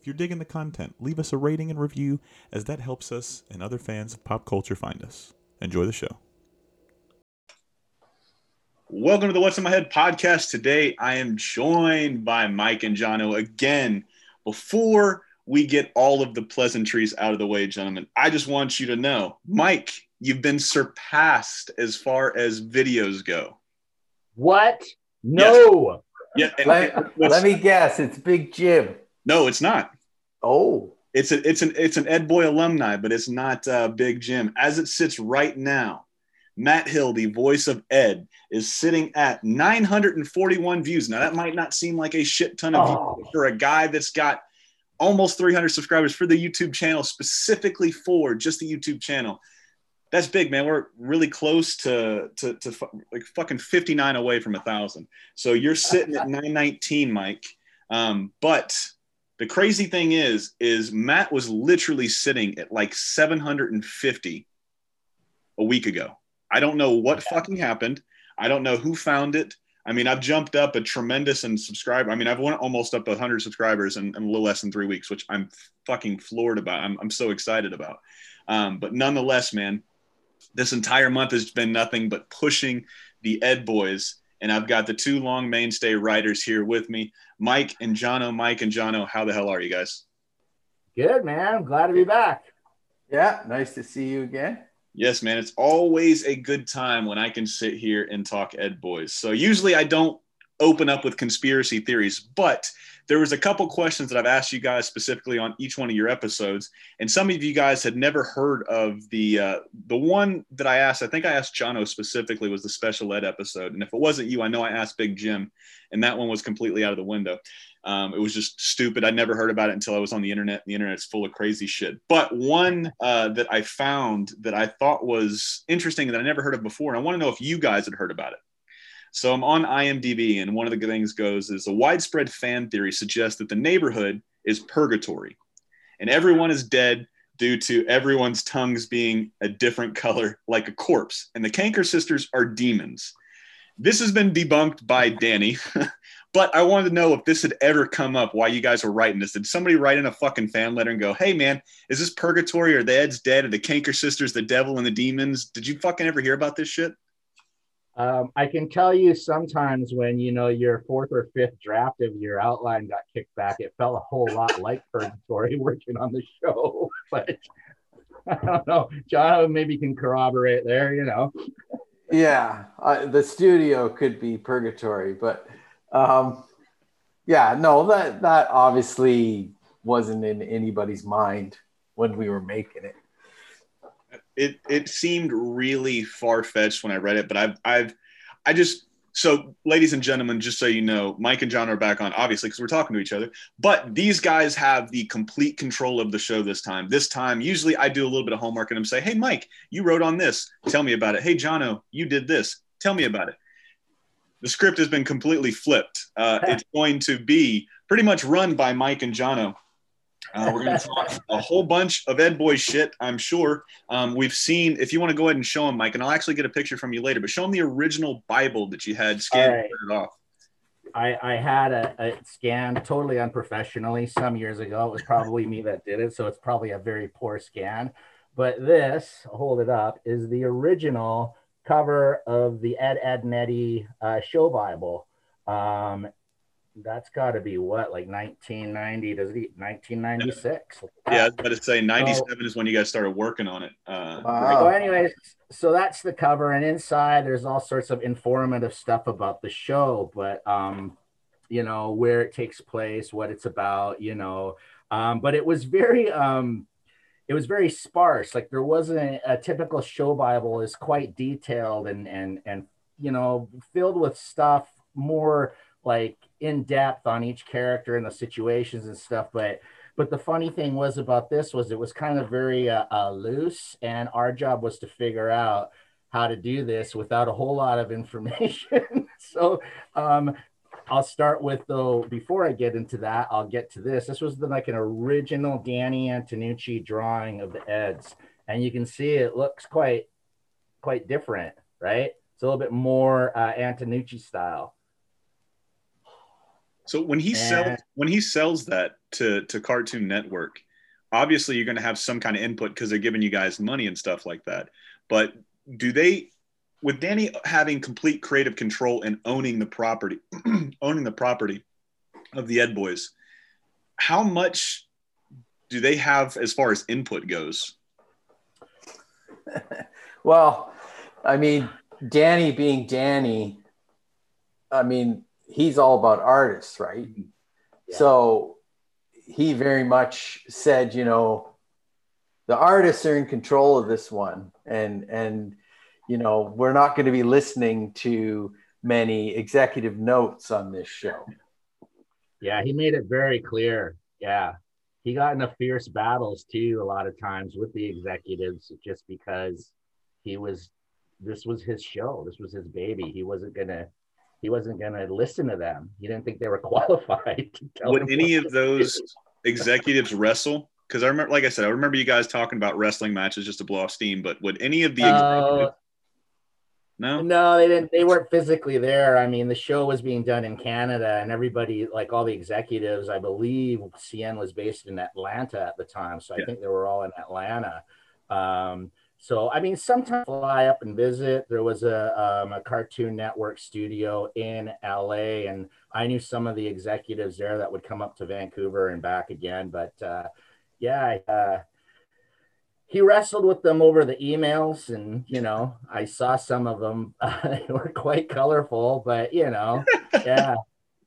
If you're digging the content, leave us a rating and review, as that helps us and other fans of pop culture find us. Enjoy the show. Welcome to the What's in My Head podcast. Today, I am joined by Mike and Jono again. Before we get all of the pleasantries out of the way, gentlemen, I just want you to know, Mike, you've been surpassed as far as videos go. What? No. Yeah, and- Let, and- let me guess. It's Big Jim. No, it's not. Oh, It's a, it's an it's an Ed Boy alumni, but it's not uh, Big Jim. As it sits right now, Matt Hill, the voice of Ed, is sitting at 941 views. Now that might not seem like a shit ton of Oh. views for a guy that's got almost 300 subscribers for the YouTube channel, specifically for just the YouTube channel. That's big, man. We're really close to to, to like fucking 59 away from a thousand. So you're sitting at 919, Mike. Um, but the crazy thing is, is Matt was literally sitting at like 750 a week ago. I don't know what fucking happened. I don't know who found it. I mean, I've jumped up a tremendous and subscriber. I mean, I've went almost up to 100 subscribers in, in a little less than three weeks, which I'm fucking floored about. I'm, I'm so excited about. Um, but nonetheless, man, this entire month has been nothing but pushing the Ed boys. And I've got the two long mainstay writers here with me, Mike and Jono. Mike and Jono, how the hell are you guys? Good, man. I'm glad to be back. yeah. Nice to see you again. Yes, man. It's always a good time when I can sit here and talk Ed Boys. So usually I don't open up with conspiracy theories, but there was a couple questions that I've asked you guys specifically on each one of your episodes, and some of you guys had never heard of the uh, the one that I asked. I think I asked Jono specifically was the special ed episode, and if it wasn't you, I know I asked Big Jim, and that one was completely out of the window. Um, it was just stupid. I never heard about it until I was on the internet. And the internet's full of crazy shit. But one uh, that I found that I thought was interesting that I never heard of before, and I want to know if you guys had heard about it. So I'm on IMDb, and one of the things goes is a widespread fan theory suggests that the neighborhood is purgatory, and everyone is dead due to everyone's tongues being a different color, like a corpse. And the Kanker sisters are demons. This has been debunked by Danny, but I wanted to know if this had ever come up. Why you guys were writing this? Did somebody write in a fucking fan letter and go, "Hey man, is this purgatory or the Ed's dead or the Kanker sisters, the devil and the demons?" Did you fucking ever hear about this shit? Um, I can tell you sometimes when you know your fourth or fifth draft of your outline got kicked back, it felt a whole lot like purgatory working on the show. But I don't know. John maybe can corroborate there, you know. Yeah. The studio could be purgatory, but um, yeah, no, that that obviously wasn't in anybody's mind when we were making it. It it seemed really far fetched when I read it, but I've I've I just so ladies and gentlemen, just so you know, Mike and John are back on obviously because we're talking to each other. But these guys have the complete control of the show this time. This time, usually I do a little bit of homework and I'm say, hey Mike, you wrote on this, tell me about it. Hey Jono, you did this, tell me about it. The script has been completely flipped. Uh, it's going to be pretty much run by Mike and Jono. Uh, we're going to talk a whole bunch of Ed Boy shit, I'm sure. Um, we've seen, if you want to go ahead and show him, Mike, and I'll actually get a picture from you later, but show him the original Bible that you had scanned right. and off. I, I had a, a scan totally unprofessionally some years ago. It was probably me that did it, so it's probably a very poor scan. But this, hold it up, is the original cover of the Ed Edd n Eddy uh, show Bible. Um, that's got to be what, like 1990? Does it 1996? Yeah, I was about to say 97 is when you guys started working on it. Uh, Wow. So, anyways, so that's the cover, and inside there's all sorts of informative stuff about the show, but um, you know where it takes place, what it's about, you know. Um, but it was very um, it was very sparse. Like there wasn't a typical show Bible is quite detailed and and and you know filled with stuff more like in depth on each character and the situations and stuff, but but the funny thing was about this was it was kind of very uh, uh, loose, and our job was to figure out how to do this without a whole lot of information. so um, I'll start with though before I get into that, I'll get to this. This was the, like an original Danny Antonucci drawing of the Eds, and you can see it looks quite quite different, right? It's a little bit more uh, Antonucci style. So when he sells when he sells that to to Cartoon Network, obviously you're going to have some kind of input because they're giving you guys money and stuff like that. But do they with Danny having complete creative control and owning the property, owning the property of the Ed Boys, how much do they have as far as input goes? well, I mean, Danny being Danny, I mean, he's all about artists, right? Yeah. So he very much said, you know, the artists are in control of this one, and and you know, we're not going to be listening to many executive notes on this show. Yeah, he made it very clear. Yeah. He got into fierce battles too, a lot of times with the executives, just because he was, this was his show. This was his baby. He wasn't going to, he wasn't going to listen to them. He didn't think they were qualified to tell Would any of those executives wrestle? Because I remember, like I said, I remember you guys talking about wrestling matches just to blow off steam. But would any of the uh, no, no, they didn't. They weren't physically there. I mean, the show was being done in Canada, and everybody, like all the executives, I believe CN was based in Atlanta at the time, so I yeah. think they were all in Atlanta. Um, so, I mean, sometimes fly up and visit. There was a, um, a Cartoon Network studio in LA, and I knew some of the executives there that would come up to Vancouver and back again. But uh, yeah, uh, he wrestled with them over the emails and you know i saw some of them they were quite colorful but you know yeah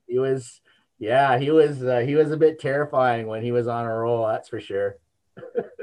he was yeah he was uh, he was a bit terrifying when he was on a roll that's for sure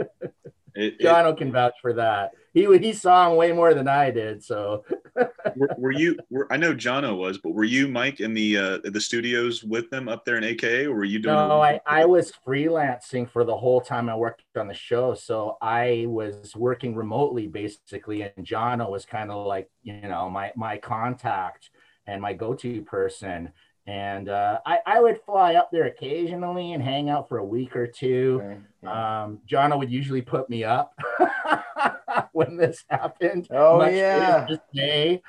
it, Jono can vouch for that he he saw him way more than i did so were, were, you? Were, I know Jono was, but were you, Mike, in the uh, the studios with them up there in AKA, or were you doing? No, I, I was freelancing for the whole time I worked on the show, so I was working remotely basically, and Jono was kind of like you know my my contact and my go to person. And uh, I, I would fly up there occasionally and hang out for a week or two. Okay. Yeah. Um, Jono would usually put me up. when this happened. Oh yeah, day.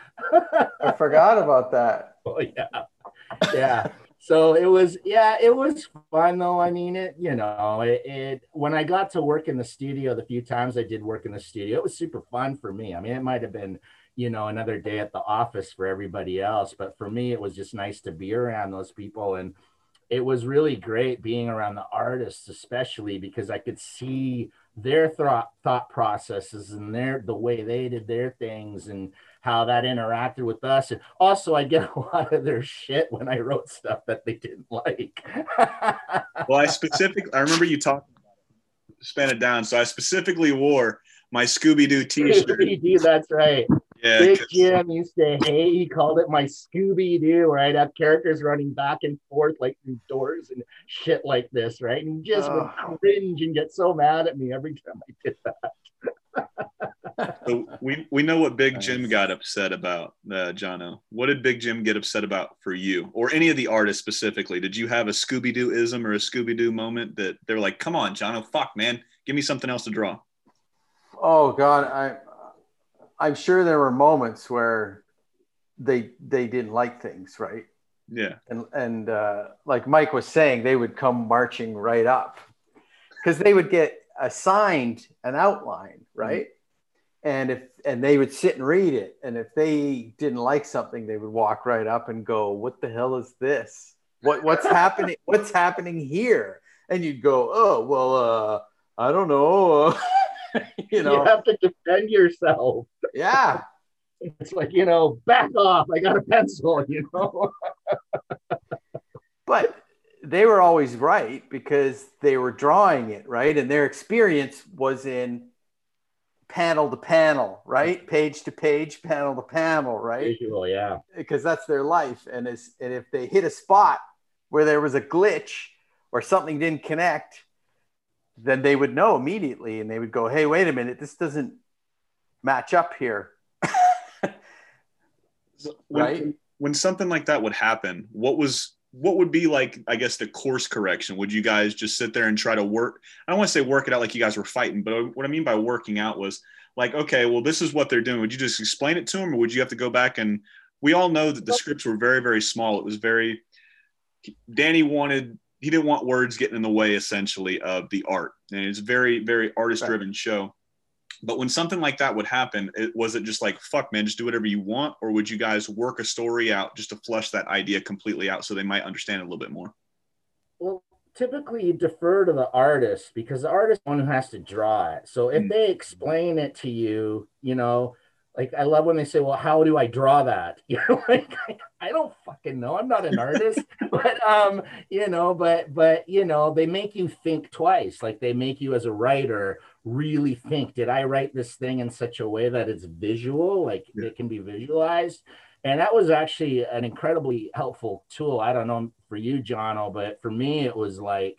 I forgot about that. Oh yeah, yeah. So it was, yeah, it was fun though. I mean, it, you know, it, it, when I got to work in the studio, the few times I did work in the studio, it was super fun for me. I mean, it might have been, you know, another day at the office for everybody else, but for me, it was just nice to be around those people. And it was really great being around the artists, especially because I could see their thought thought processes and their the way they did their things and how that interacted with us. And also i get a lot of their shit when i wrote stuff that they didn't like. Well i specifically i remember you talking span it down. So i specifically wore my scooby-doo t-shirt. that's right yeah, Big Jim used to hate. He called it my Scooby Doo. Right, have characters running back and forth like through doors and shit like this. Right, and he just would cringe and get so mad at me every time I did that. so we we know what Big Jim got upset about, uh, Jono. What did Big Jim get upset about for you, or any of the artists specifically? Did you have a Scooby Doo ism or a Scooby Doo moment that they're like, "Come on, Jono, fuck, man, give me something else to draw." Oh God, I I'm sure there were moments where they they didn't like things, right? Yeah. And and uh, like Mike was saying, they would come marching right up because they would get assigned an outline, mm-hmm. right? Mm-hmm. And if and they would sit and read it, and if they didn't like something, they would walk right up and go, "What the hell is this? What what's happening? What's happening here?" And you'd go, "Oh well, uh, I don't know." you know, you have to defend yourself. Yeah. It's like, you know, back off. I got a pencil, you know. but they were always right because they were drawing it, right? And their experience was in panel to panel, right? Page to page, panel to panel, right? Visual, yeah. Because that's their life. And, and if they hit a spot where there was a glitch or something didn't connect, then they would know immediately and they would go, hey, wait a minute, this doesn't match up here. when, Right. when something like that would happen what was what would be like i guess the course correction? Would you guys just sit there and try to work? I don't want to say work it out like you guys were fighting but what i mean by working out was like okay well this is what they're doing. Would you just explain it to them or would you have to go back? And we all know that the scripts were very very small. It was very danny wanted he didn't want words getting in the way essentially of the art and it's very very artist driven show but when something like that would happen, it, was it just like, fuck, man, just do whatever you want? Or would you guys work a story out just to flush that idea completely out so they might understand a little bit more? Well, typically you defer to the artist because the artist is the one who has to draw it. So if Mm. they explain it to you, you know, like I love when they say, "Well, how do I draw that?" You know, like I, don't fucking know. I'm not an artist, but um, you know, but but you know, they make you think twice. Like they make you as a writer really think, did I write this thing in such a way that it's visual, like Yeah. it can be visualized? And that was actually an incredibly helpful tool. I don't know for you, Jono, but for me, it was like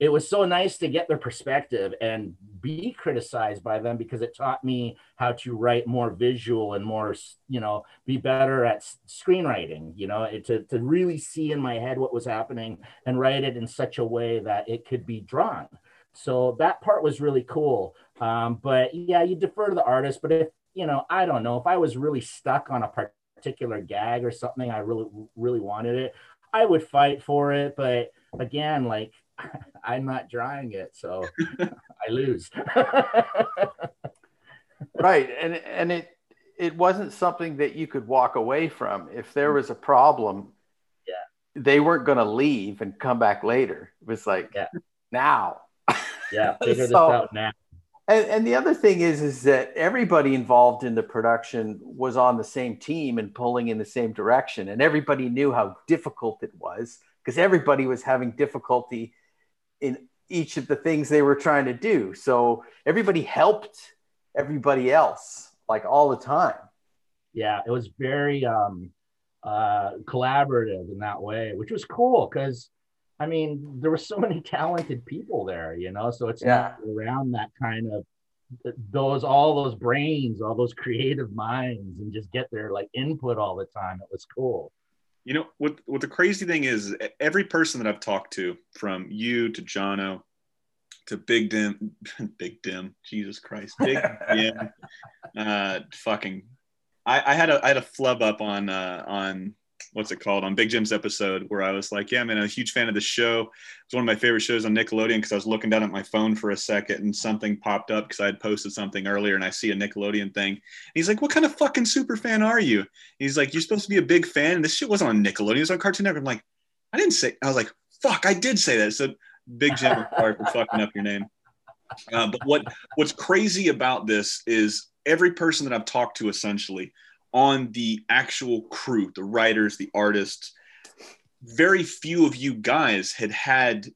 it was so nice to get their perspective and be criticized by them because it taught me how to write more visual and more you know be better at screenwriting you know it, to, to really see in my head what was happening and write it in such a way that it could be drawn. So that part was really cool. Um, but yeah you defer to the artist but if you know i don't know if i was really stuck on a particular gag or something i really really wanted it i would fight for it. But again like i'm not drawing it so i lose. Right and and it it wasn't something that you could walk away from. If there was a problem Yeah. they weren't going to leave and come back later. It was like Yeah. now. Yeah figure this out now. And, and the other thing is is that everybody involved in the production was on the same team and pulling in the same direction and everybody knew how difficult it was because everybody was having difficulty in each of the things they were trying to do. So everybody helped everybody else like all the time. Yeah it was very um uh collaborative in that way which was cool because i mean there were so many talented people there you know? So it's Yeah. not around that kind of those all those brains all those creative minds and just get their like input all the time. It was cool You know what? What the crazy thing is, every person that I've talked to, from you to Jono, to Big Dim, Big Dim, Jesus Christ, Big Dim, uh, fucking, I, I had a I had a flub up on uh, on what's it called on Big Jim's episode where I was like, yeah, man, I'm a huge fan of the show. It's one of my favorite shows on Nickelodeon because I was looking down at my phone for a second and something popped up because I had posted something earlier and I see a Nickelodeon thing. And he's like, what kind of fucking super fan are you? He's like, you're supposed to be a big fan. And this shit wasn't on Nickelodeon. It was on Cartoon Network. I'm like, I didn't say. I was like, fuck, I did say that. So Big Jim, I'm sorry for fucking up your name. Uh, but what what's crazy about this is every person that I've talked to essentially on the actual crew, the writers, the artists, very few of you guys had had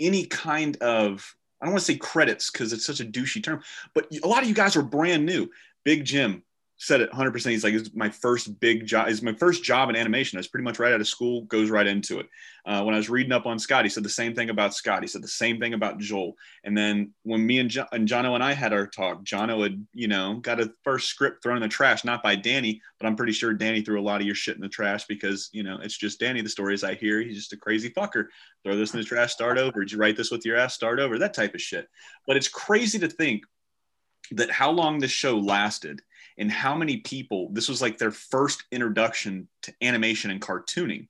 any kind of I don't want to say credits because it's such a douchey term, but a lot of you guys were brand new. Big Jim said it 100%. He's like, it's my first big job. It's my first job in animation. I was pretty much right out of school, goes right into it. Uh, when I was reading up on Scott, he said the same thing about Scott. He said the same thing about Joel. And then when me and, jo- and Jono and I had our talk, Jono had, you know, got a first script thrown in the trash, not by Danny, but I'm pretty sure Danny threw a lot of your shit in the trash because, you know, it's just Danny. The stories I hear, he's just a crazy fucker. Throw this in the trash, start over. Did you write this with your ass? Start over. That type of shit. But it's crazy to think that how long this show lasted and how many people this was like their first introduction to animation and cartooning.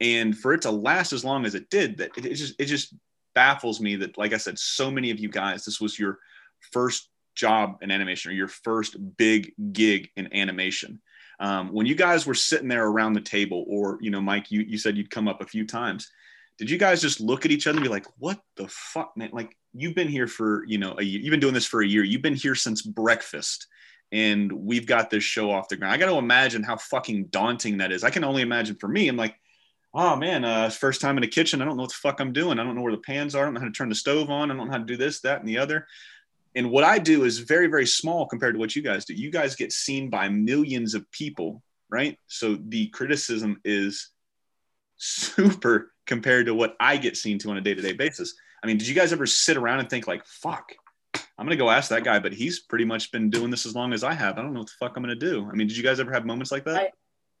And for it to last as long as it did that it, it just it just baffles me that like i said so many of you guys this was your first job in animation or your first big gig in animation. Um, when you guys were sitting there around the table or you know mike you, you said you'd come up a few times did you guys just look at each other and be like what the fuck man? Like you've been here for you know a you've been doing this for a year. You've been here since breakfast and we've got this show off the ground. I got to imagine how fucking daunting that is. I can only imagine for me. I'm like, oh man, uh, first time in the kitchen. I don't know what the fuck I'm doing. I don't know where the pans are. I don't know how to turn the stove on. I don't know how to do this, that, and the other. And what I do is very, very small compared to what you guys do. You guys get seen by millions of people, right? So the criticism is super compared to what I get seen to on a day to day basis. I mean, did you guys ever sit around and think like, "Fuck, I'm gonna go ask that guy," but he's pretty much been doing this as long as I have. I don't know what the fuck I'm gonna do. I mean, did you guys ever have moments like that? I,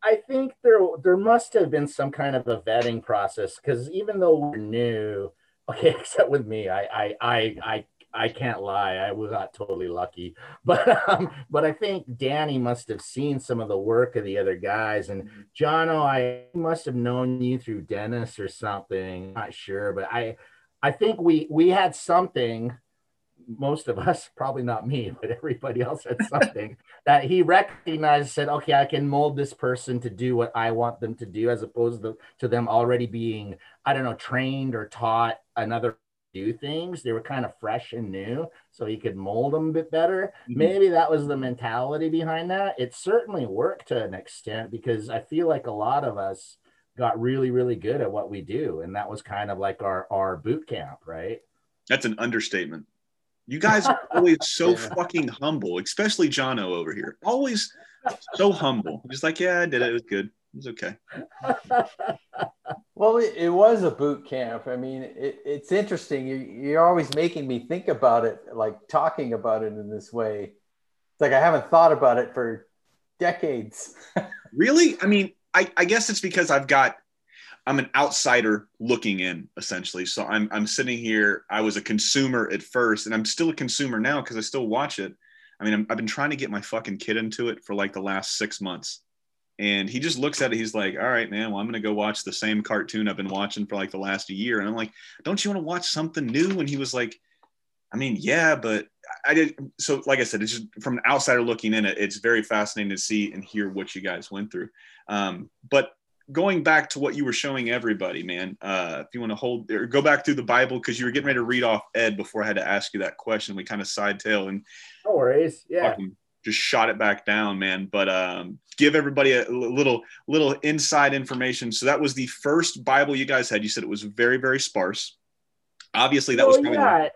I think there there must have been some kind of a vetting process because even though we're new, okay, except with me, I I I I, I can't lie, I was not totally lucky, but um, but I think Danny must have seen some of the work of the other guys, and Jono, I must have known you through Dennis or something, not sure, but I I think we we had something most of us, probably not me, but everybody else had something that he recognized, said, okay, I can mold this person to do what I want them to do, as opposed to, to them already being, I don't know, trained or taught another do things. They were kind of fresh and new, so he could mold them a bit better. Mm-hmm. Maybe that was the mentality behind that. It certainly worked to an extent because I feel like a lot of us got really, really good at what we do. And that was kind of like our, our boot camp, right? That's an understatement. You guys are always so yeah. fucking humble, especially Jono over here. Always so humble. Just like, yeah, I did it. It was good. It was okay. well, it, it, was a boot camp. I mean, it, it's interesting. You, you're always making me think about it, like talking about it in this way. It's like I haven't thought about it for decades. really? I mean, I, I guess it's because I've got I'm an outsider looking in essentially. So I'm I'm sitting here. I was a consumer at first, and I'm still a consumer now because I still watch it. I mean, i have been trying to get my fucking kid into it for like the last six months, and he just looks at it. He's like, "All right, man. Well, I'm gonna go watch the same cartoon I've been watching for like the last year." And I'm like, "Don't you want to watch something new?" And he was like, "I mean, yeah, but I did." So, like I said, it's just from an outsider looking in it. It's very fascinating to see and hear what you guys went through. Um, but going back to what you were showing everybody, man, uh, if you want to hold or go back through the Bible because you were getting ready to read off Ed before I had to ask you that question. We kind of side tail and no worries, yeah, just shot it back down, man. But um, give everybody a little little inside information. So that was the first Bible you guys had. You said it was very very sparse. Obviously, that was yeah.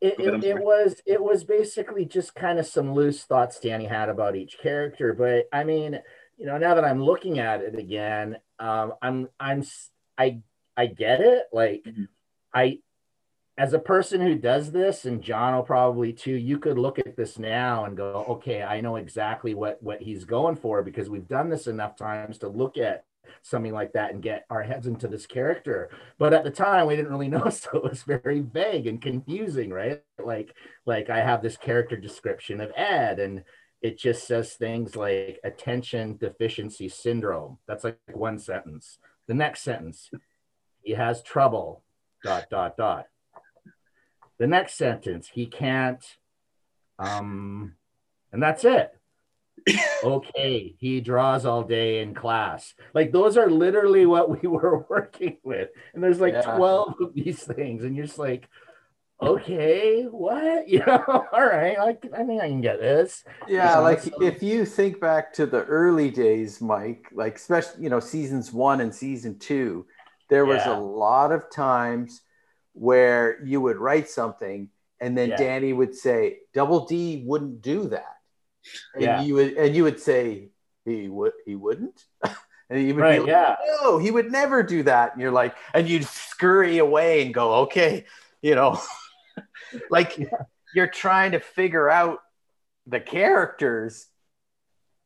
It, it, it, was it was basically just kind of some loose thoughts Danny had about each character, but I mean you know, now that I'm looking at it again, um, I'm I'm I I get it. Like mm-hmm. I as a person who does this, and John will probably too, you could look at this now and go, okay, I know exactly what what he's going for because we've done this enough times to look at something like that and get our heads into this character. But at the time, we didn't really know, so it was very vague and confusing, right? Like like I have this character description of Ed and it just says things like attention deficiency syndrome. That's like one sentence. The next sentence, he has trouble, dot, dot, dot. The next sentence, he can't, um, and that's it. okay, he draws all day in class. Like those are literally what we were working with. And there's like yeah. 12 of these things. And you're just like, okay, what? You know, all right, I, I think I can get this. Yeah, like if you think back to the early days, Mike, like especially, you know, seasons one and season two, there was yeah. a lot of times where you would write something and then yeah. Danny would say, Double D wouldn't do that. And yeah. you would and you would say, he would he wouldn't? and he would right, be like, yeah. no, he would never do that. And you're like, and you'd scurry away and go, okay, you know. like yeah. you're trying to figure out the characters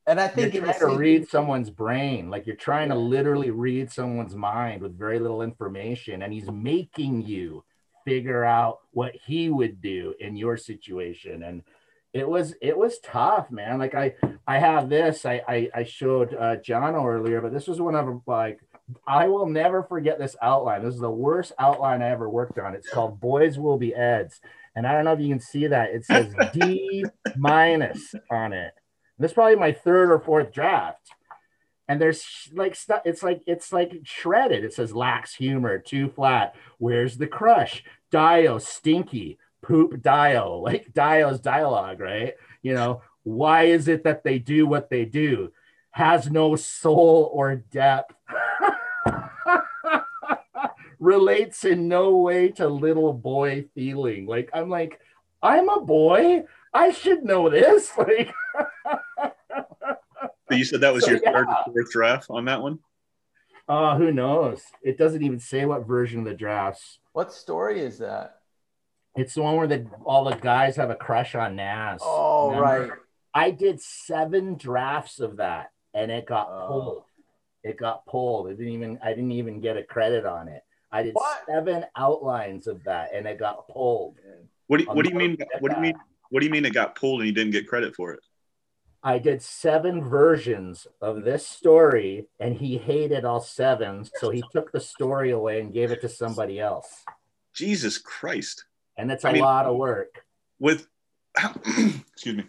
and I think you're trying to read someone's brain, like you're trying to literally read someone's mind with very little information, and he's making you figure out what he would do in your situation. And it was it was tough, man. Like I I have this I I, I showed uh, John earlier, but this was one of like I will never forget this outline. This is the worst outline I ever worked on. It's called Boys Will Be Eds. And I don't know if you can see that. It says D minus on it. This is probably my third or fourth draft. And there's like stuff, it's like it's like shredded. It says lacks humor, too flat. Where's the crush? Dio, stinky, poop Dio, like Dio's dialogue, right? You know, why is it that they do what they do? Has no soul or depth. relates in no way to little boy feeling. Like I'm like, I'm a boy. I should know this. Like you said that was so, your yeah. third or fourth draft on that one? Uh, who knows? It doesn't even say what version of the drafts. What story is that? It's the one where the all the guys have a crush on Nazz. Oh, Remember? right. I did seven drafts of that, and it got Oh. pulled. It got pulled. It didn't even. I didn't even get a credit on it. I did What? seven outlines of that, and it got pulled. What do you, what do you mean? What do you mean? What do you mean it got pulled and you didn't get credit for it? I did seven versions of this story, and he hated all seven, so he took the story away and gave it to somebody else. Jesus Christ! And that's a I mean- lot of work. With excuse me,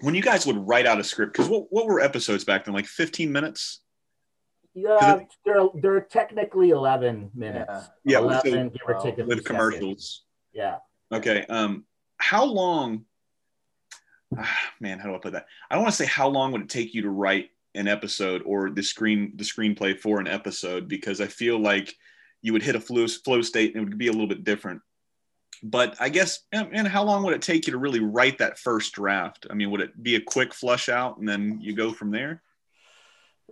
when you guys would write out a script, because what what were episodes back then? Like 15 minutes? Yeah, they're they're technically eleven minutes. Yeah, with eleven, the- give or take a few with seconds. commercials. Yeah. Okay. Um, how long? Ah, man, how do I put that? I don't want to say how long would it take you to write an episode or the screen the screenplay for an episode because I feel like you would hit a flow flow state and it would be a little bit different. But I guess, and and how long would it take you to really write that first draft? I mean, would it be a quick flush out and then you go from there?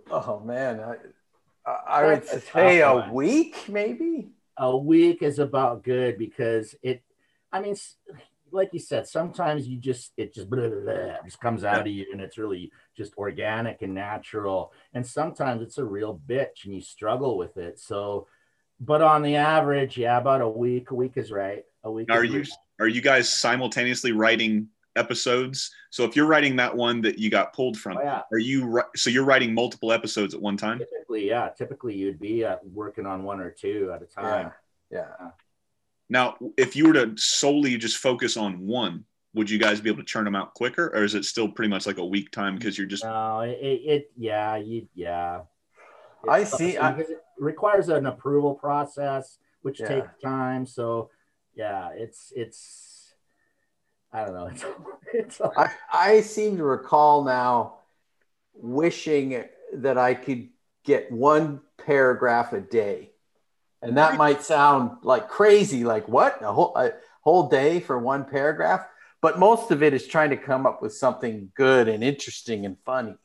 Oh man, I, I I would That's a say a one. week, maybe. a week is about good because it i mean like you said sometimes you just it just, blah, blah, blah, just comes out of you and it's really just organic and natural and sometimes it's a real bitch and you struggle with it so but on the average yeah about a week a week is right a week Are is you right. are you guys simultaneously writing episodes? So if you're writing that one that you got pulled from, oh, yeah are you so you're writing multiple episodes at one time? typically yeah typically you'd be uh, working on one or two at a time Yeah, yeah. Now, if you were to solely just focus on one, would you guys be able to churn them out quicker, or is it still pretty much like a week time because you're just no it, it, it yeah you yeah I see, I- it requires an approval process which Yeah. takes time so yeah it's it's i don't know it's, it's I, I seem to recall now wishing that I could get one paragraph a day. And that might sound like crazy, like what? A whole, a whole day for one paragraph? But most of it is trying to come up with something good and interesting and funny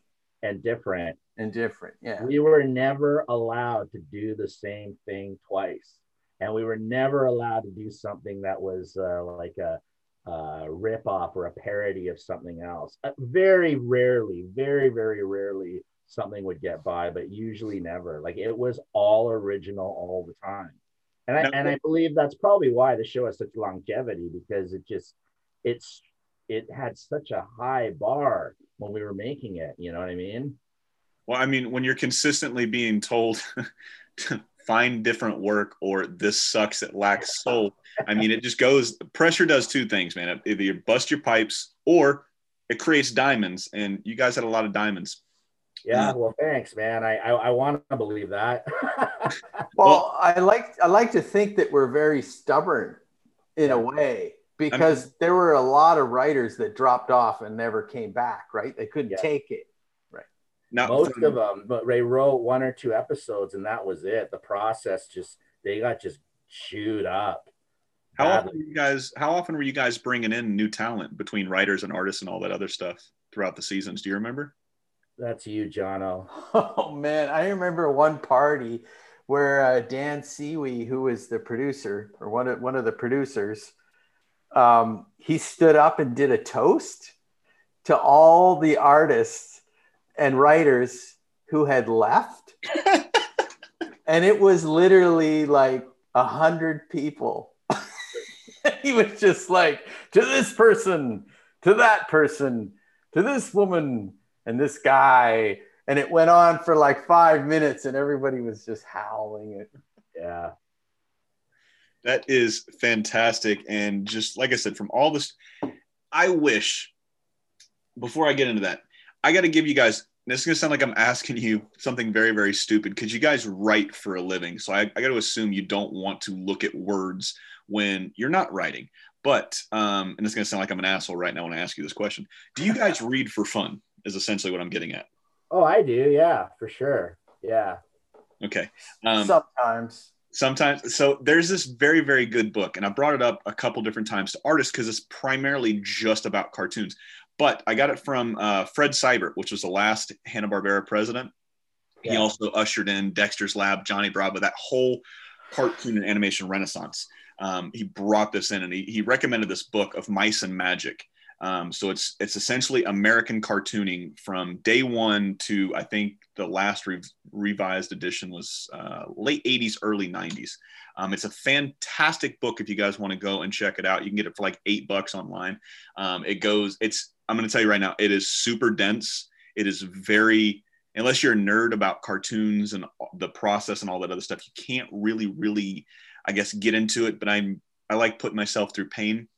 and different and different. Yeah. we were never allowed to do the same thing twice and we were never allowed to do something that was uh, like a, a rip off or a parody of something else. Uh, very rarely very very rarely something would get by but usually never. Like it was all original all the time. And I, and I believe that's probably why the show has such longevity because it just it's it had such a high bar when we were making it you know what i mean? Well, I mean, when you're consistently being told to find different work or this sucks, it lacks soul. I mean, it just goes. Pressure does two things, man. It either you bust your pipes or it creates diamonds, and you guys had a lot of diamonds. Yeah, mm. well, thanks, man. I I, I want to believe that. Well, I like I like to think that we're very stubborn in a way because there were a lot of writers that dropped off and never came back, right? They couldn't Yeah. take it. Now, Most from- of them, but they wrote one or two episodes, and that was it. The process just they got just chewed up. How badly. often were you guys? How often were you guys bringing in new talent between writers and artists and all that other stuff throughout the seasons? Do you remember? That's you, Jono. Oh man, I remember one party where uh, Dan Seawee, who was the producer or one of one of the producers, um, he stood up and did a toast to all the artists and writers who had left, and it was literally like a hundred people. he was just like to this person, to that person, to this woman, and this guy and it went on for like five minutes and everybody was just howling it Yeah, That is fantastic. And just like I said, from all this, I wish before I get into that, I got to give you guys. This is gonna sound like I'm asking you something very, very stupid because you guys write for a living. So I, I got to assume you don't want to look at words when you're not writing. But um, and it's gonna sound like I'm an asshole right now when I ask you this question. Do you guys read for fun? Is essentially what I'm getting at. Oh, I do. Yeah, for sure. Yeah. Okay. Um, sometimes sometimes so there's this very very good book and i brought it up a couple different times to artists because it's primarily just about cartoons but i got it from uh, fred seibert which was the last hanna-barbera president he also ushered in dexter's lab johnny bravo that whole cartoon and animation renaissance. Um, he brought this in and he, he recommended this book of mice and magic. Um, so it's it's essentially American cartooning from day one to I think the last re- revised edition was uh, late 80s, early 90s. Um, it's a fantastic book if you guys want to go and check it out. You can get it for like eight bucks online. Um, it goes, it's I'm going to tell you right now, it is super dense. It is very unless you're a nerd about cartoons and the process and all that other stuff, you can't really, really, I guess, get into it. But I'm I like putting myself through pain.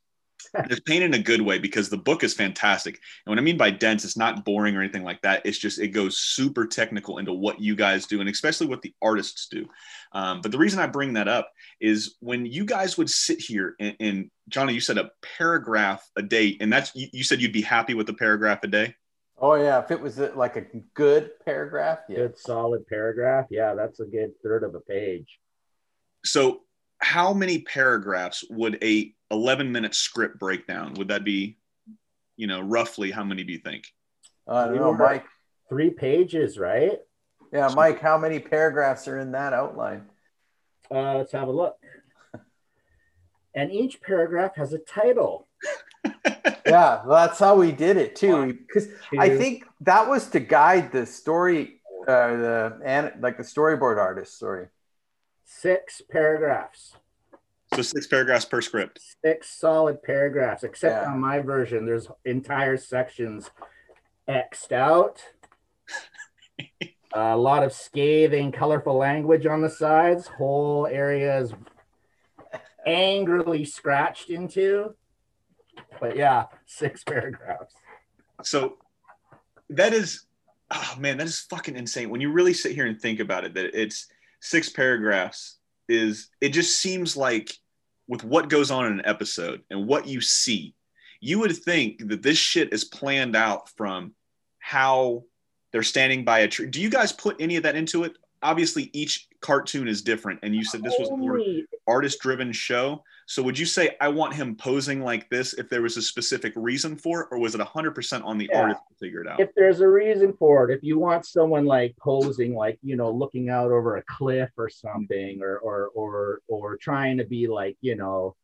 There's pain in a good way because the book is fantastic. And what I mean by dense, it's not boring or anything like that. It's just it goes super technical into what you guys do, and especially what the artists do. Um, but the reason I bring that up is when you guys would sit here and, and Johnny, you said a paragraph a day, and that's you, you said you'd be happy with a paragraph a day. Oh yeah, if it was like a good paragraph, yeah. Good solid paragraph. Yeah, that's a good third of a page. So, how many paragraphs would a 11 minute script break down? Would that be, you know, roughly how many do you think? I don't know, Mike. Three pages, right? Yeah, Mike. How many paragraphs are in that outline? Uh, let's have a look. and each paragraph has a title. yeah, that's how we did it too. Because I think that was to guide the story, uh, the and like the storyboard artist. Sorry, six paragraphs. So six paragraphs per script. Six solid paragraphs. Except yeah. on my version, there's entire sections xed out. a lot of scathing, colorful language on the sides. Whole areas angrily scratched into but yeah, six paragraphs. So that is, oh man, that is fucking insane. When you really sit here and think about it, that it's six paragraphs is, it just seems like with what goes on in an episode and what you see, you would think that this shit is planned out from how they're standing by a tree. Do you guys put any of that into it? Obviously, each cartoon is different, and you said this was an artist-driven show. So would you say I want him posing like this if there was a specific reason for it, or was it 100% on the yeah. artist to figure it out? If there's a reason for it, if you want someone like posing, like you know, looking out over a cliff or something, or or or or trying to be like you know,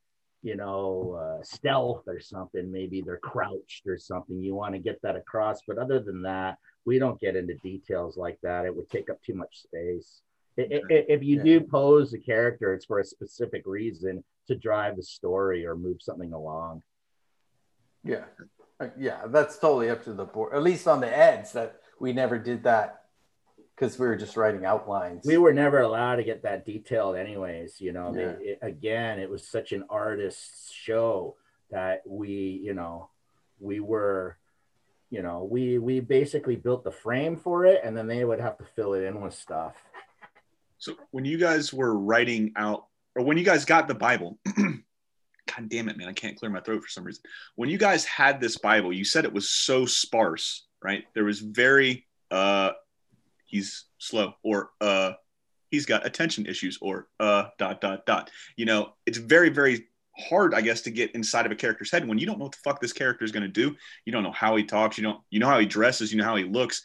you know, uh, stealth or something, maybe they're crouched or something. You want to get that across, but other than that, we don't get into details like that. It would take up too much space. If you do pose a character, it's for a specific reason to drive the story or move something along. Yeah, uh, yeah, that's totally up to the board. At least on the eds, that we never did that because we were just writing outlines. We were never allowed to get that detailed, anyways. You know, yeah. they, it, again, it was such an artist's show that we, you know, we were you know we we basically built the frame for it and then they would have to fill it in with stuff so when you guys were writing out, or when you guys got the Bible, God damn it, man, I can't clear my throat for some reason. When you guys had this Bible, you said it was so sparse, right? There was very, uh, he's slow, or uh, he's got attention issues, or uh, dot dot dot. You know, it's very very hard, I guess, to get inside of a character's head when you don't know what the fuck this character is going to do. You don't know how he talks. You don't. You know how he dresses. You know how he looks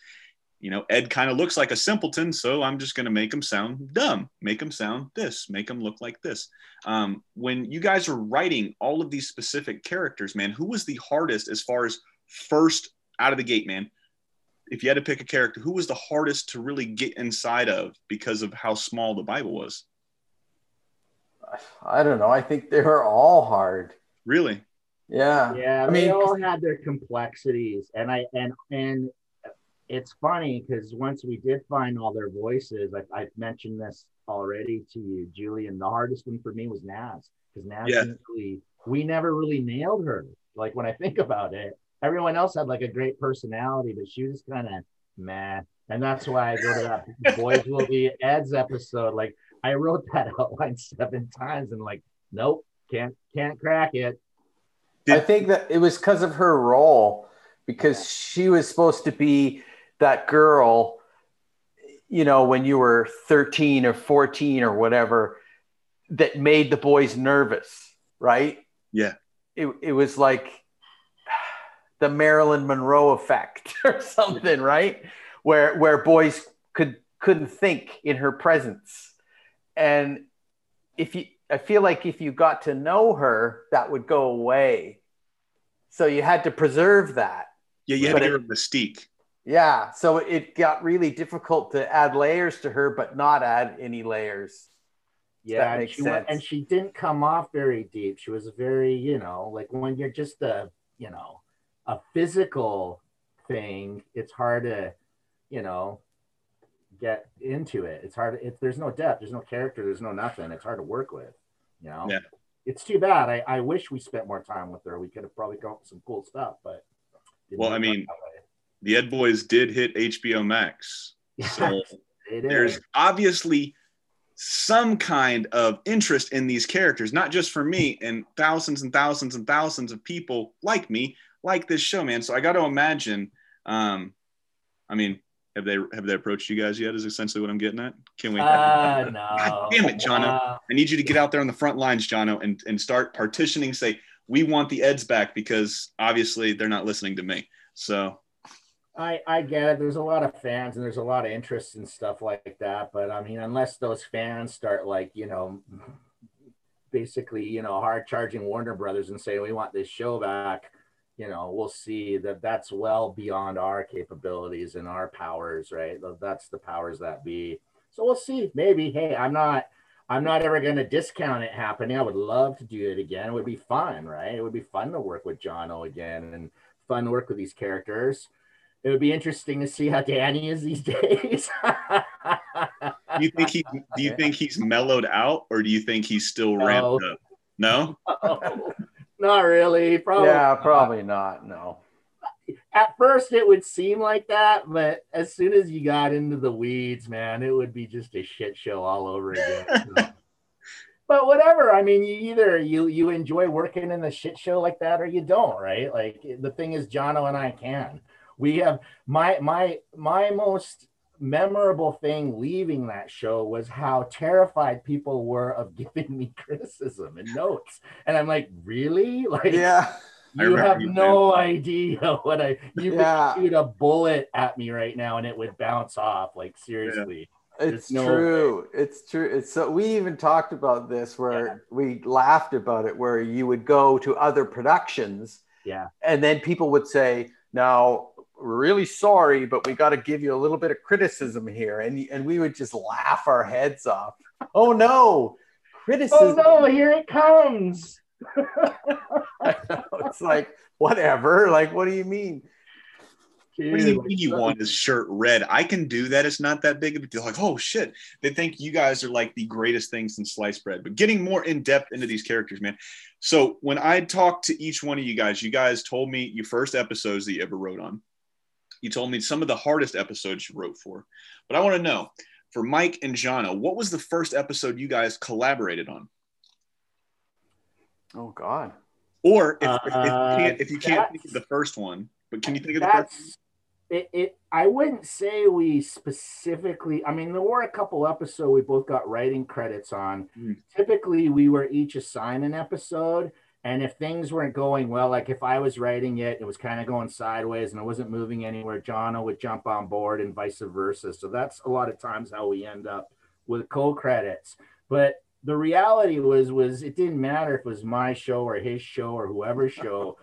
you know, Ed kind of looks like a simpleton, so I'm just going to make him sound dumb, make him sound this, make him look like this. Um, when you guys are writing all of these specific characters, man, who was the hardest as far as first out of the gate, man? If you had to pick a character, who was the hardest to really get inside of because of how small the Bible was? I don't know. I think they were all hard. Really? Yeah. Yeah. I mean, they all had their complexities, and I and and it's funny because once we did find all their voices, I, have mentioned this already to you, Julian. The hardest one for me was Nazz because Nazz yeah. really, we never really nailed her. Like when I think about it, everyone else had like a great personality, but she was kind of meh. And that's why I go to that Boys Will Be Ed's episode. Like I wrote that outline seven times and like, nope, can't can't crack it. I think that it was because of her role because she was supposed to be that girl, you know, when you were 13 or 14 or whatever, that made the boys nervous, right? Yeah. It, it was like the Marilyn Monroe effect or something, right? Where where boys could couldn't think in her presence. And if you I feel like if you got to know her, that would go away. So you had to preserve that. Yeah, you had But to give it- her mystique. Yeah. So it got really difficult to add layers to her, but not add any layers. Yeah, and she went, and she didn't come off very deep. She was very, you know, like when you're just a, you know, a physical thing, it's hard to, you know, get into it. It's hard. If there's no depth, there's no character, there's no nothing. It's hard to work with. You know. Yeah. It's too bad. I, I wish we spent more time with her. We could have probably come up with some cool stuff, but. Well, I mean, out The Ed Boys did hit HBO Max. So way. It is. there's obviously some kind of interest in these characters, not just for me and thousands and thousands and thousands of people like me, like this show, man. So I got to imagine. Um, I mean, have they have they approached you guys yet? Is essentially what I'm getting at. Can we? Uh, no. God damn it, Jono. Uh, I need you to get out there on the front lines, Jono, and and start partitioning. Say we want the Eds back because obviously they're not listening to me. So I I get it. There's a lot of fans and there's a lot of interest and stuff like that. But I mean, unless those fans start like you know, basically you know hard charging Warner Brothers and say we want this show back, you know, we'll see that that's well beyond our capabilities and our powers. Right? That's the powers that be. So we'll see. Maybe. Hey, I'm not. I'm not ever going to discount it happening. I would love to do it again. It would be fun, right? It would be fun to work with Jono again and fun to work with these characters it would be interesting to see how Danny is these days. do you think he do you think he's mellowed out or do you think he's still No. ramped up? No. Not really. Probably. yeah, probably not. No. At first, it would seem like that, but as soon as you got into the weeds, man, it would be just a shit show all over again. So- but whatever. I mean, you either you you enjoy working in the shit show like that, or you don't, right? Like the thing is, Jono and I can. We have my my my most memorable thing leaving that show was how terrified people were of giving me criticism and notes. And I'm like, really? Like Yeah. You have you no idea what I you Yeah. could shoot a bullet at me right now and it would bounce off. Like seriously. It's no true. It's true. It's so we even talked about this where Yeah. we laughed about it where you would go to other productions Yeah. and then people would say, "Now, we're really sorry, but we got to give you a little bit of criticism here." And and we would just laugh our heads off. Oh no. Criticism. Oh no, here it comes. it's like whatever. Like what do you mean? What do you mean you want his shirt red? I can do that. It's not that big of a deal. Like, oh shit. They think you guys are like the greatest things since sliced bread. But getting more in depth into these characters, man. So when I talked to each one of you guys, you guys told me your first episodes that you ever wrote on. You told me some of the hardest episodes you wrote for. But I want to know for Mike and Jono, what was the first episode you guys collaborated on? Oh God. Or if, if, if you Uh, can't, if you can't think of the first one, but can you think of the first? That's it, it. I wouldn't say we specifically. I mean, there were a couple episodes we both got writing credits on. Mhm. Typically, we were each assigned an episode, and if things weren't going well, like if I was writing it, it was kind of going sideways and it wasn't moving anywhere. Jono would jump on board, and vice versa. So that's a lot of times how we end up with co-credits. But the reality was was it didn't matter if it was my show or his show or whoever's show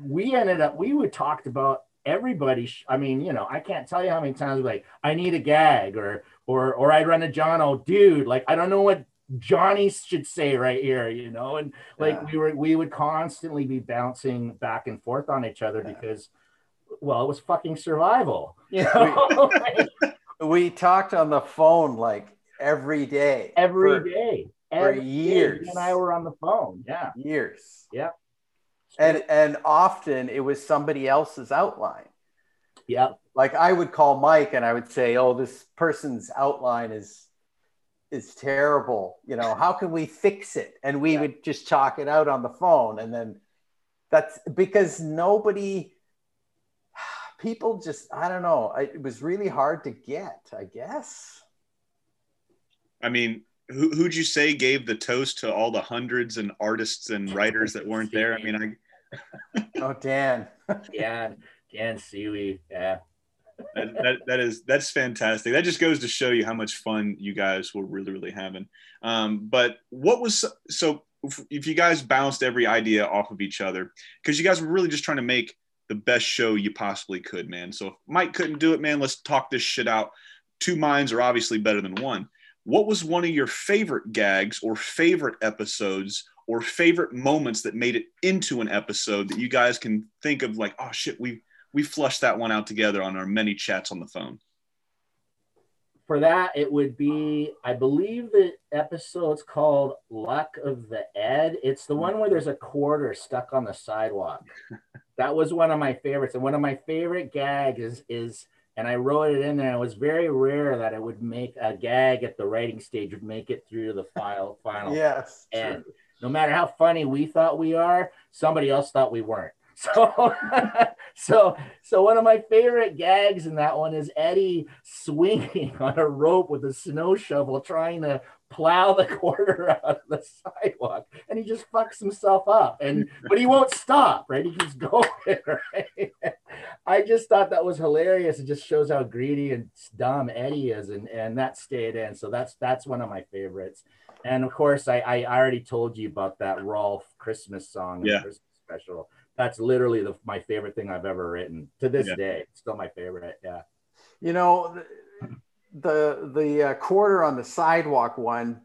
we ended up we would talked about everybody sh- i mean you know i can't tell you how many times like i need a gag or or or i'd run a john oh dude like i don't know what Jonny should say right here you know and like Yeah. we were we would constantly be bouncing back and forth on each other Yeah. because well it was fucking survival you know We talked on the phone like every day. every for day for Every day, years. you and i were on the phone yeah years. Yeah. And and often it was somebody else's outline. yeah Like I would call Mike and I would say, "Oh, this person's outline is is terrible. You know, how can we fix it?" And we Yeah. would just chalk it out on the phone and then that's because nobody people just I don't know, it was really hard to get, I guess. I mean, who, who'd you say gave the toast to all the hundreds and artists and writers that weren't there? I mean, I Oh, Dan. yeah dan seaweed yeah that, that, that is that's fantastic. That just goes to show you how much fun you guys were really really having. Um, but what was so if you guys bounced every idea off of each other because you guys were really just trying to make the best show you possibly could, man. So if Mike couldn't do it, man, let's talk this shit out. Two minds are obviously better than one. What was one of your favorite gags or favorite episodes or favorite moments that made it into an episode that you guys can think of like, oh shit, we we flushed that one out together on our many chats on the phone? For that, it would be, I believe the episode's called Luck of the Ed. It's the one where there's a quarter stuck on the sidewalk. that was one of my favorites. And one of my favorite gags is, is and I wrote it in there. It was very rare that it would make a gag at the writing stage would make it through to the file final. Yes. And true. no matter how funny we thought we are, somebody else thought we weren't. So, so, so one of my favorite gags in that one is Eddy swinging on a rope with a snow shovel, trying to plow the quarter out of the sidewalk, and he just fucks himself up. And but he won't stop, right? He keeps going. Right? I just thought that was hilarious. It just shows how greedy and dumb Eddy is, and and that stayed in. So that's that's one of my favorites. And of course, I I already told you about that Rolf Christmas song, yeah. Christmas special that's literally the, my favorite thing I've ever written to this yeah. day. Still my favorite. Yeah. You know, the the uh, quarter on the sidewalk one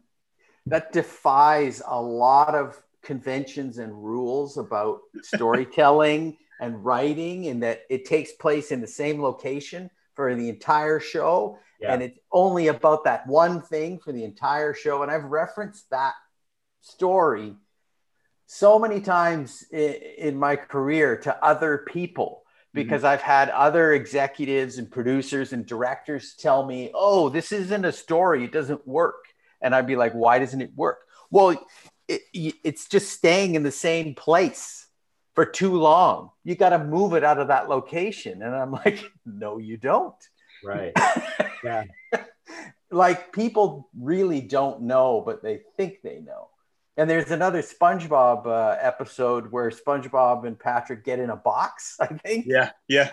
that defies a lot of conventions and rules about storytelling and writing, and that it takes place in the same location for the entire show, yeah. and it's only about that one thing for the entire show. And I've referenced that story so many times in, my career to other people because mm-hmm. I've had other executives and producers and directors tell me, "Oh, this isn't a story; it doesn't work." And I'd be like, "Why doesn't it work?" Well, it, it's just staying in the same place for too long. You got to move it out of that location. And I'm like, "No, you don't." Right. yeah. like people really don't know, but they think they know. And there's another SpongeBob uh, episode where SpongeBob and Patrick get in a box, I think. Yeah, yeah.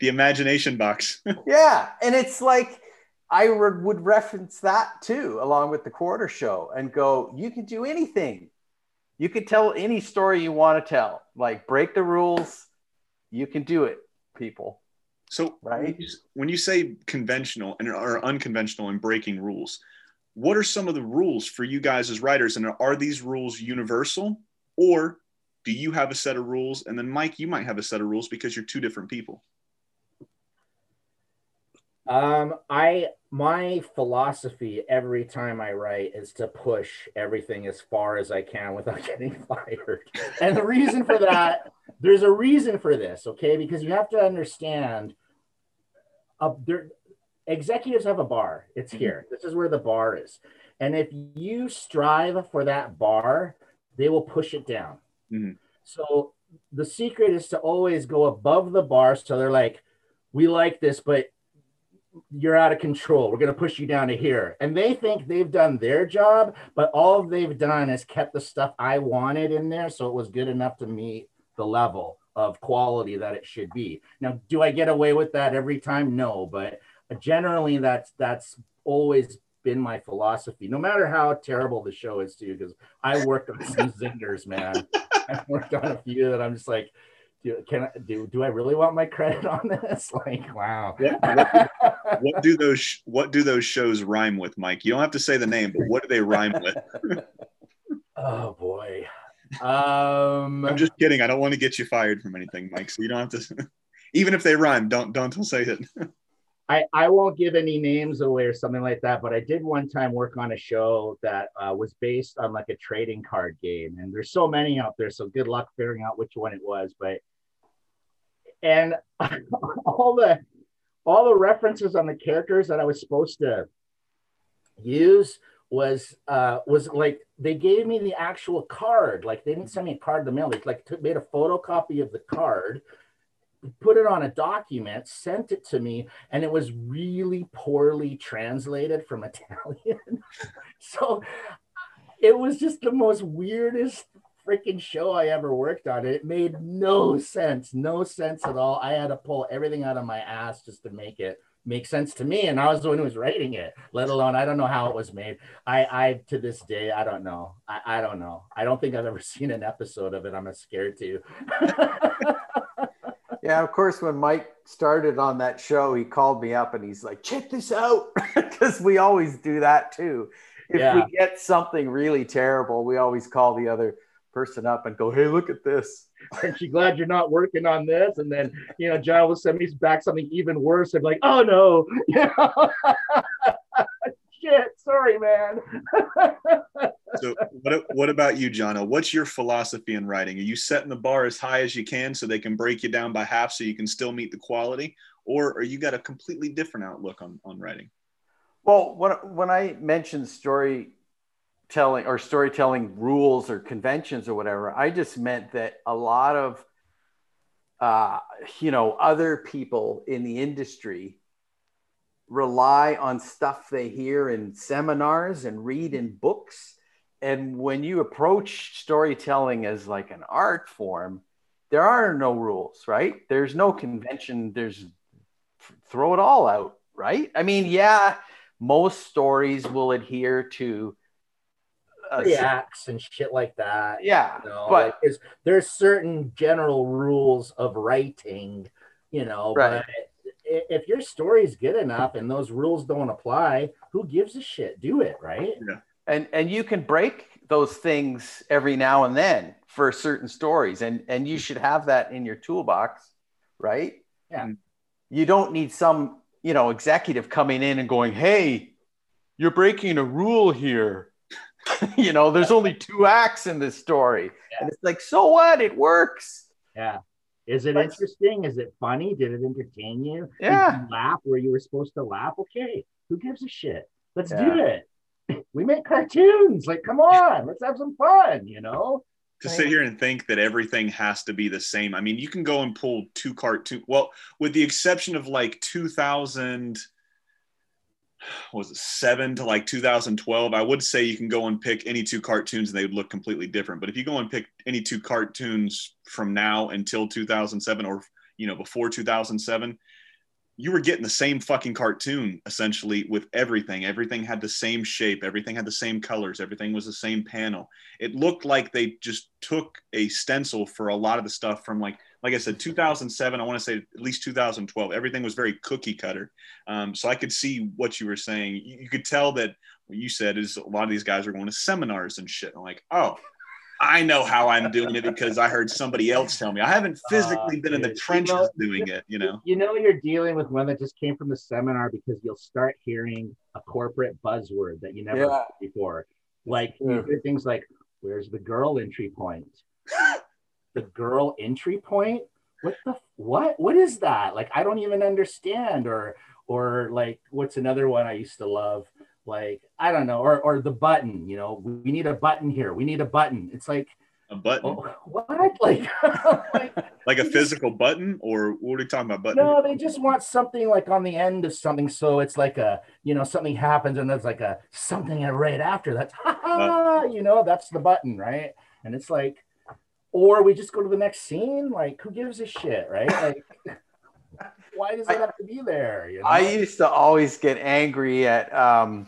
The imagination box. yeah. And it's like, I re- would reference that too, along with the quarter show, and go, you can do anything. You can tell any story you want to tell. Like, break the rules. You can do it, people. So, right? When you say conventional and or unconventional and breaking rules, what are some of the rules for you guys as writers? And are these rules universal? Or do you have a set of rules? And then mike you might have a set of rules because you're two different people. Um i my philosophy every time i write is to push everything as far as i can without getting fired. And the reason for that there's a reason for this okay? Because you have to understand uh, there executives have a bar. It's mm-hmm. here. This is where the bar is. And if you strive for that bar, they will push it down. Mm-hmm. So the secret is to always go above the bar. So they're like, we like this, but you're out of control. We're going to push you down to here. And they think they've done their job, but all they've done is kept the stuff I wanted in there. So it was good enough to meet the level of quality that it should be. Now, do I get away with that every time? No, but generally that's that's always been my philosophy, no matter how terrible the show is too, because I worked on some zingers, man. I worked on a few that I'm just like, do, can I do do I really want my credit on this? Like, wow. What, what, what, do those what do those shows rhyme with, Mike? You don't have to say the name, but what do they rhyme with? oh boy. Um I'm just kidding. I don't want to get you fired from anything, Mike. So you don't have to even if they rhyme, don't don't say it. I, I won't give any names away or something like that, but I did one time work on a show that uh, was based on like a trading card game. And there's so many out there. So good luck figuring out which one it was. But, and all the, all the references on the characters that I was supposed to use was uh was like they gave me the actual card like they didn't send me a card in the mail they like took, made a photocopy of the card put it on a document, sent it to me, and it was really poorly translated from Italian. so it was just the most weirdest freaking show I ever worked on. It made no sense, no sense at all. I had to pull everything out of my ass just to make it make sense to me. And I was the one who was writing it, let alone I don't know how it was made. I, I to this day, I don't know. I, I don't know. I don't think I've ever seen an episode of it. I'm scared to. Yeah, of course, when Mike started on that show, he called me up and he's like, check this out. Because we always do that too. If Yeah. we get something really terrible, we always call the other person up and go, hey, look at this. Aren't you glad you're not working on this? And then, you know, John will send me back something even worse. I'm like, oh no, you know? Shit, sorry, man. So what, what about you, Jono? What's your philosophy in writing? Are you setting the bar as high as you can so they can break you down by half so you can still meet the quality? Or are you got a completely different outlook on, on writing? Well, when, when I mentioned storytelling or storytelling rules or conventions or whatever, I just meant that a lot of, uh, you know, other people in the industry rely on stuff they hear in seminars and read in books. And when you approach storytelling as like an art form, there are no rules, right? There's no convention. There's throw it all out, right? I mean, yeah, most stories will adhere to a Three acts and shit like that. yeah, You know, but like, there's, there's certain general rules of writing, you know, Right. but if your story's good enough and those rules don't apply, who gives a shit? Do it, right? and and you can break those things every now and then for certain stories and and you should have that in your toolbox right Yeah. you don't need some you know executive coming in and going hey you're breaking a rule here you know there's only two acts in this story and it's like so what it works Yeah. Is it But- interesting? Is it funny? Did it entertain you? Did Yeah. you laugh where you were supposed to laugh? Okay. Who gives a shit? Let's Yeah. do it. We make cartoons. Like, come on, let's have some fun, you know? to sit here and think that everything has to be the same. I mean, you can go and pull two cartoon. Well, with the exception of like 2000, what was it seven to like 2012? I would say you can go and pick any two cartoons and they would look completely different. But if you go and pick any two cartoons from now until 2007 or you know before 2007, you were getting the same fucking cartoon essentially with everything. Everything had the same shape. Everything had the same colors. Everything was the same panel it looked like they just took a stencil for a lot of the stuff from like like I said, 2007. I want to say at least 2012. Everything was very cookie cutter. Um, so I could see what you were saying. You, you could tell that what you said is a lot of these guys are going to seminars and shit. I'm like, oh, I know how I'm doing it because I heard somebody else tell me. I haven't physically Uh, been in the dude, you trenches know- doing it. You know. You know, you're dealing with one that just came from the seminar because you'll start hearing a corporate buzzword that you never Yeah. heard before. Like you hear things like, where's the girl entry point? the girl entry point? What the what? What is that? Like I don't even understand. Or or like what's another one I used to love? Like I don't know, or or the button, you know, we need a button here. We need a button. It's like, A button, oh, what? Like, like like a physical button, or what are you talking about? Button? no, they just want something like on the end of something. So it's like a, you know, something happens and there's like a something right after that. Ha ha, uh, you know, that's the button, right? And it's like, or we just go to the next scene. Like, who gives a shit, right? Like, why does it have to be there? You know? I used to always get angry at um,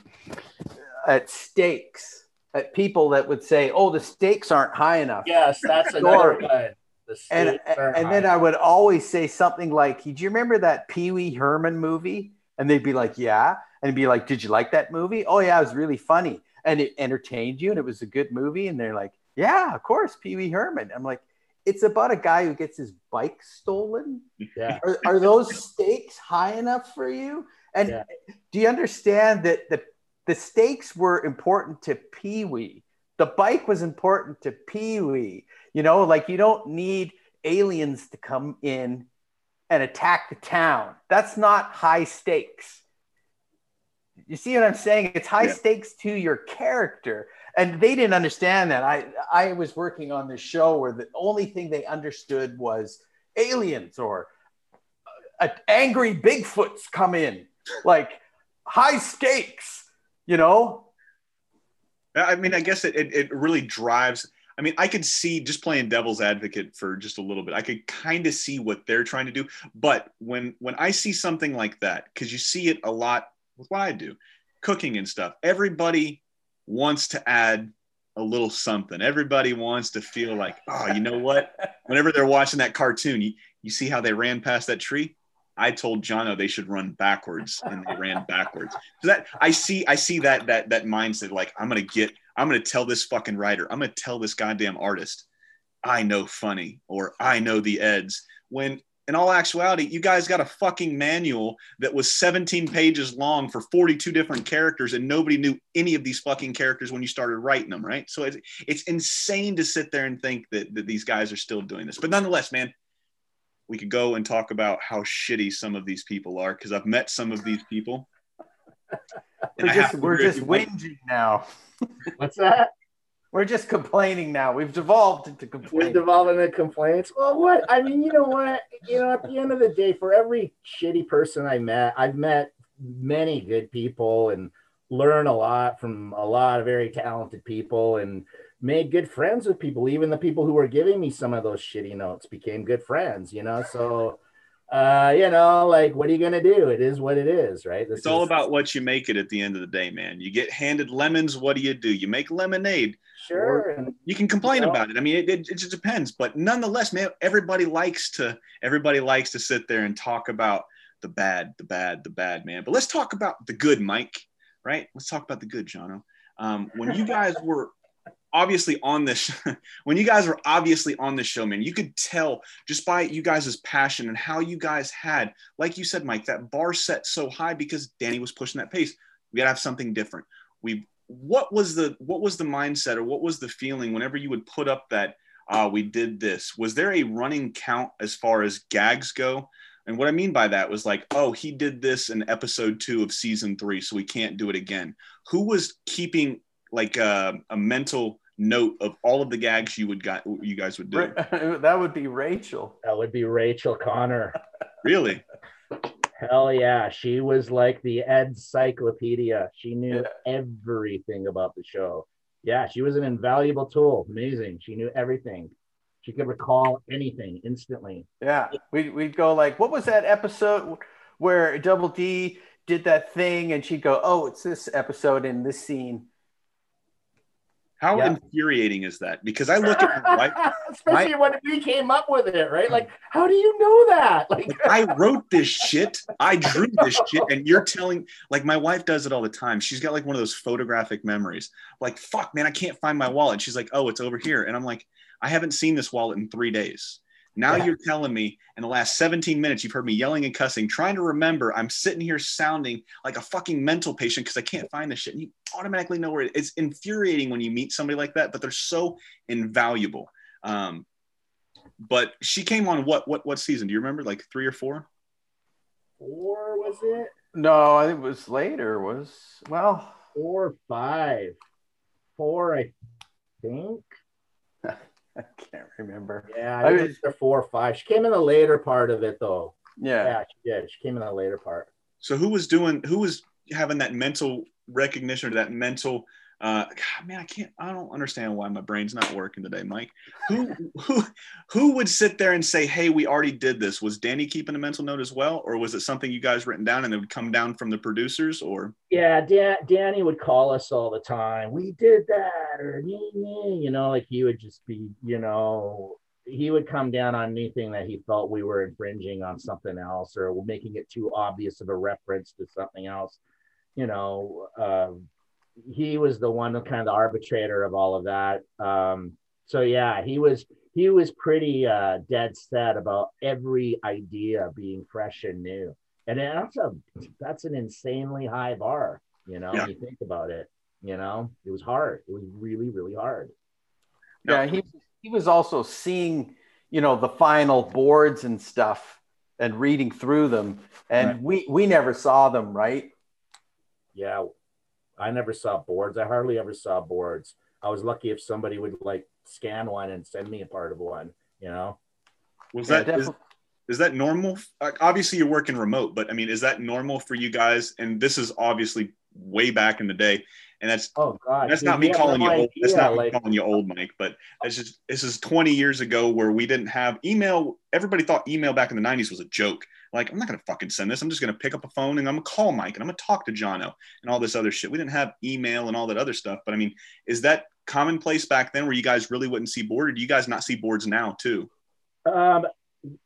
at stakes, at people that would say, "Oh, the stakes aren't high enough." yes, that's another one. The and and then. I would always say something like, "Do you remember that Pee Wee Herman movie?" And they'd be like, "Yeah," and be like, "Did you like that movie?" "Oh yeah, it was really funny and it entertained you and it was a good movie." And they're like, "Yeah, of course, Pee Wee Herman." I'm like, "It's about a guy who gets his bike stolen." yeah, Are, are those stakes high enough for you? And Yeah. do you understand that the the stakes were important to Pee Wee? The bike was important to Pee Wee. You know, like you don't need aliens to come in and attack the town. That's not high stakes. You see what I'm saying? It's high Yeah. stakes to your character. And they didn't understand that. I I was working on this show where the only thing they understood was aliens or uh, angry Bigfoots come in, like high stakes, you know? I mean, I guess it, it, it really drives. I mean, I could see just playing devil's advocate for just a little bit. I could kind of see what they're trying to do, but when when I see something like that, because you see it a lot with what I do, cooking and stuff. Everybody wants to add a little something. Everybody wants to feel like, oh, you know what? Whenever they're watching that cartoon, you, you see how they ran past that tree. I told Jono they should run backwards, and they ran backwards. So that I see, I see that that that mindset. Like I'm gonna get, I'm gonna tell this fucking writer, I'm gonna tell this goddamn artist, I know funny or I know the eds. When in all actuality, you guys got a fucking manual that was 17 pages long for 42 different characters, and nobody knew any of these fucking characters when you started writing them, right? So it's, it's insane to sit there and think that, that these guys are still doing this. But nonetheless, man, we could go and talk about how shitty some of these people are because I've met some of these people. We're just, we're just whinging now. What's that? We're just complaining now. We've devolved into We're devolving into complaints. Well, what? I mean, you know what? You know, at the end of the day, for every shitty person I met, I've met many good people and learned a lot from a lot of very talented people and made good friends with people. Even the people who were giving me some of those shitty notes became good friends, you know? So, uh, you know, like, what are you going to do? It is what it is, right? This It's all about what you make it at the end of the day, man. You get handed lemons, what do you do? You make lemonade. Sure. And You can complain Yeah. about it. I mean, it, it, it just depends. But nonetheless, man, everybody likes to everybody likes to sit there and talk about the bad, the bad, the bad, man. But let's talk about the good, Mike. Right? Let's talk about the good, Jono. Um, when you guys were obviously on this, when you guys were obviously on this show, man, you could tell just by you guys' passion and how you guys had, like you said, Mike, that bar set so high because Danny was pushing that pace. We gotta have something different. We what was the what was the mindset or what was the feeling whenever you would put up that uh, we did this was there a running count as far as gags go and what i mean by that was like oh he did this in episode two of season three so we can't do it again who was keeping like a, a mental note of all of the gags you would got you guys would do that would be Rachel. that would be Rachel Connor. really Hell yeah. She was like the encyclopedia. She knew Yeah. everything about the show. Yeah, she was an invaluable tool. Amazing. She knew everything. She could recall anything instantly. Yeah, we we'd go like, what was that episode where Double D did that thing, and she'd go, oh, it's this episode in this scene. How Yeah. infuriating is that because i look at my wife Especially when we came up with it, right? Like, how do you know that? Like, Like, I wrote this shit. I drew this shit, and you're telling like my wife does it all the time. She's got like one of those photographic memories. Like, fuck, man, I can't find my wallet. She's like, oh, it's over here, and I'm like, I haven't seen this wallet in three days. Now Yeah. you're telling me in the last 17 minutes you've heard me yelling and cussing, trying to remember. I'm sitting here sounding like a fucking mental patient because I can't find this shit. And you automatically know where it is. It's infuriating when you meet somebody like that, but they're so invaluable. Um, but she came on what what what season? Do you remember? Like three or four? four was it? No, I think it was later. Was well, Four or five? Four, I think. I can't remember. Yeah, I I was- was there four or five. She came in the later part of it though. Yeah, Yeah, she did. She came in the later part. So who was doing? Who was having that mental recognition or that mental? Uh, God, man, I can't. I don't understand why my brain's not working today, Mike. Who who who would sit there and say, "Hey, we already did this"? Was Danny keeping a mental note as well, or was it something you guys written down and it would come down from the producers? Or Yeah, Dan, Danny would call us all the time. We did that, or you know, like he would just be, you know, he would come down on anything that he felt we were infringing on something else or making it too obvious of a reference to something else. You know, um, he was the one, kind of the arbitrator of all of that. Um, so yeah, he was he was pretty uh, dead set about every idea being fresh and new and that's a that's an insanely high bar you know Yeah. when you think about it you know it was hard it was really really hard yeah. He he was also seeing, you know, the final boards and stuff, and reading through them, and Right. we we never saw them, right? yeah i never saw boards i hardly ever saw boards i was lucky if somebody would like scan one and send me a part of one you know was Yeah, that is, is that normal? Uh, Obviously, you're working remote, but I mean, is that normal for you guys? And this is obviously way back in the day. and that's Oh God, that's dude, not me calling no you old. That's idea, not me calling you old, Mike. But it's just this is 20 years ago where we didn't have email. Everybody thought email back in the 90s was a joke. Like I'm not gonna fucking send this. I'm just gonna pick up a phone and I'm gonna call Mike and I'm gonna talk to Jono and all this other shit. We didn't have email and all that other stuff. But I mean, is that commonplace back then where you guys really wouldn't see board, or do you guys not see boards now too? Um,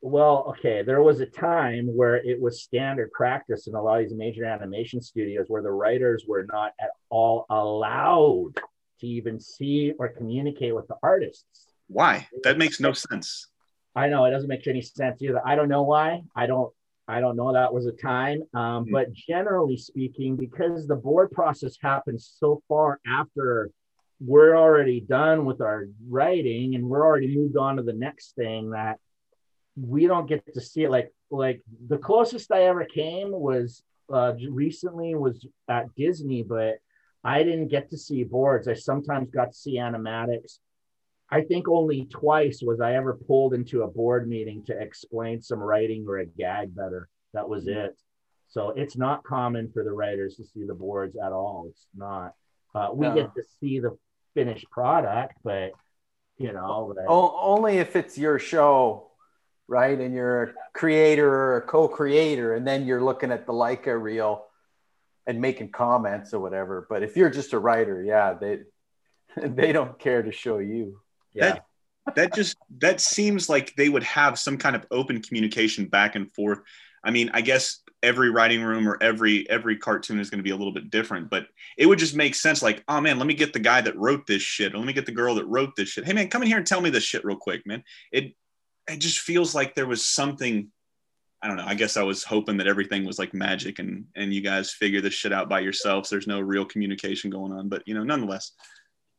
well, okay. There was a time where it was standard practice in a lot of these major animation studios where the writers were not at all allowed to even see or communicate with the artists. Why? That makes no sense. I know it doesn't make any sense either. I don't know why. I don't. I don't know. That was a time. Um, Hmm. But generally speaking, because the board process happens so far after we're already done with our writing and we're already moved on to the next thing, that we don't get to see it. Like like the closest I ever came was uh, recently was at Disney, but I didn't get to see boards. I sometimes got to see animatics. I think only twice was I ever pulled into a board meeting to explain some writing or a gag better. That was it. So it's not common for the writers to see the boards at all. It's not. Uh, we No. get to see the finished product, but you know, but- O- only if it's your show, right? And you're a creator or a co-creator, and then you're looking at the Leica reel and making comments or whatever. But if you're just a writer, yeah, they they don't care to show you. Yeah. that just that seems like they would have some kind of open communication back and forth. I mean i guess every writing room or every every cartoon is going to be a little bit different but it would just make sense like oh man let me get the guy that wrote this shit let me get the girl that wrote this shit. Hey man come in here and tell me this shit real quick man. It it just feels like there was something i don't know i guess i was hoping that everything was like magic and and you guys figure this shit out by yourselves. There's no real communication going on but you know nonetheless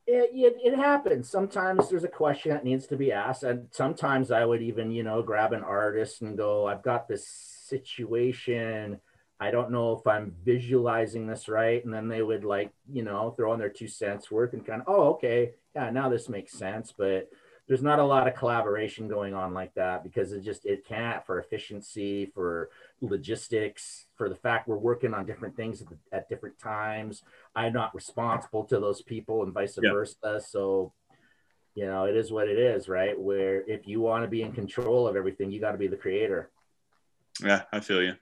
it, it, it happens. Sometimes there's a question that needs to be asked. And sometimes I would even, you know, grab an artist and go, I've got this situation. I don't know if I'm visualizing this right. And then they would like, you know, throw in their two cents worth and kind of, oh, okay. Yeah, now this makes sense. But there's not a lot of collaboration going on like that because it just it can't for efficiency, for logistics, for the fact we're working on different things at, the, at different times. I'm not responsible to those people and vice Yeah. versa. So, you know, it is what it is, right? Where if you want to be in control of everything, you got to be the creator. Yeah, I feel you.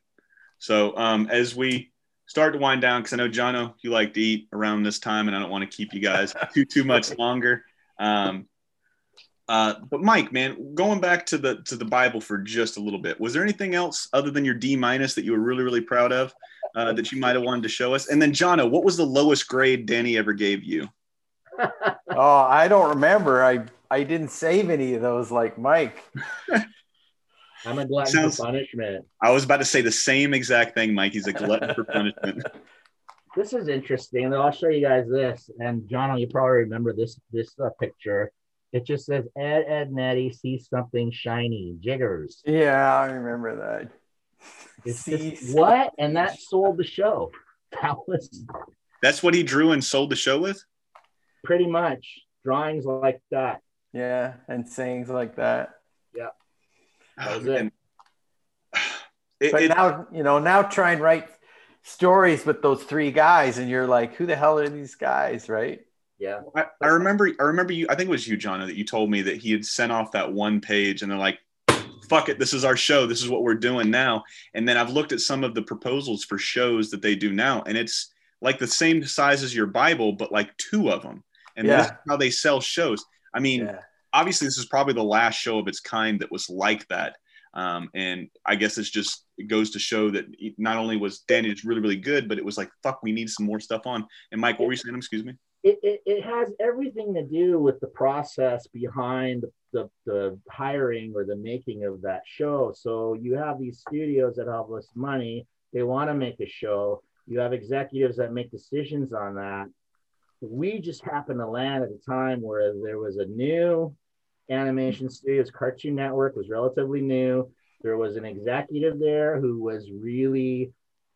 So um, as we start to wind down, because I know Jono, you like to eat around this time, and I don't want to keep you guys too too much longer. Um, uh, but Mike, man, going back to the to the Bible for just a little bit, was there anything else other than your D minus that you were really really proud of uh, that you might have wanted to show us? And then Jono, what was the lowest grade Danny ever gave you? Oh, I don't remember. I I didn't save any of those like Mike. I'm a glutton Sounds- for punishment. I was about to say the same exact thing, Mike. He's a glutton for punishment. This is interesting. I'll show you guys this. And John, you probably remember this this uh, picture. It just says Ed Edd n Eddy see something shiny, jiggers. Yeah, I remember that. It's See just, what? And that sold the show. That was That's what he drew and sold the show with. pretty much drawings like that. Yeah, and sayings like that. Yeah. That was Oh, it. It- But it- now, you know, now try and write stories with those three guys, and you're like, who the hell are these guys, right? Yeah. I, I remember I remember you I think it was you, John, that you told me that he had sent off that one page and they're like, fuck it, this is our show. This is what we're doing now. And then I've looked at some of the proposals for shows that they do now, and it's like the same size as your Bible, but like two of them. And Yeah. that's how they sell shows. I mean, Yeah. obviously this is probably the last show of its kind that was like that. Um, and I guess it's just it goes to show that not only was Danny just really really good, but it was like fuck, we need some more stuff on. And Mike, what were you saying? Excuse me. It, it, it has everything to do with the process behind the, the hiring or the making of that show. So you have these studios that have this money, they want to make a show. You have executives that make decisions on that. We just happened to land at a time where there was a new animation studios, Cartoon Network was relatively new. There was an executive there who was really,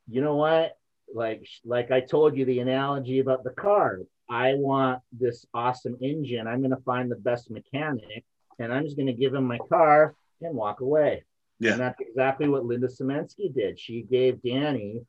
you know what? Like, like I told you the analogy about the car. I want this awesome engine. I'm going to find the best mechanic and I'm just going to give him my car and walk away. Yeah. And that's exactly what Linda Simensky did. She gave Danny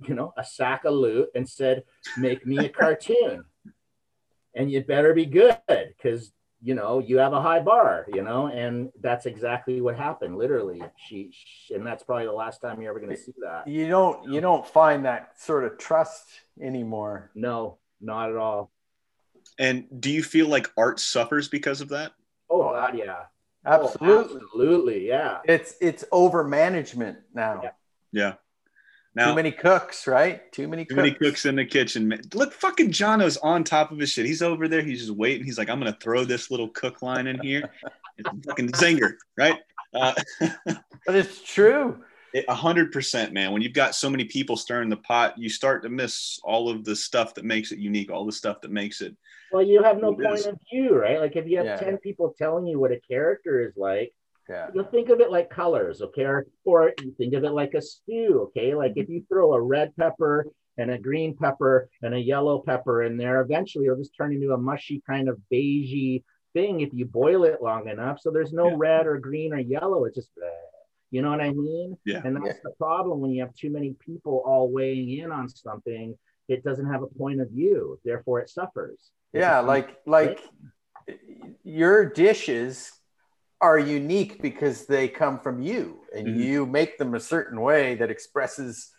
you know, a sack of loot and said, "Make me a cartoon." and you better be good because you know you have a high bar you know and that's exactly what happened literally she, she and that's probably the last time you're ever going to see that You don't you don't find that sort of trust anymore. no not at all And do you feel like art suffers because of that? oh god yeah Absolutely. oh, absolutely yeah It's it's over management now. Yeah. Yeah. Too many cooks, right? Too many too cooks. many cooks in the kitchen. Man. Look, fucking Jono's on top of his shit. He's over there. He's just waiting. He's like, I'm gonna throw this little cook line in here. It's a fucking zinger, right? Uh, But it's true. It- A hundred percent, man. When you've got so many people stirring the pot, you start to miss all of the stuff that makes it unique, all the stuff that makes it. well you have no It is. point of view right like if you have Yeah. 10 people telling you what a character is like Yeah. you think of it like colors, okay? Or, or you think of it like a stew, okay? Like if you throw a red pepper and a green pepper and a yellow pepper in there, eventually it'll just turn into a mushy kind of beigey thing if you boil it long enough. So there's no Yeah. red or green or yellow. It's just, bleh. You know what I mean? Yeah. And that's the problem when you have too many people all weighing in on something. It doesn't have a point of view, therefore it suffers. It Yeah, becomes- like like your dishes are unique because they come from you and Mhm. you make them a certain way that expresses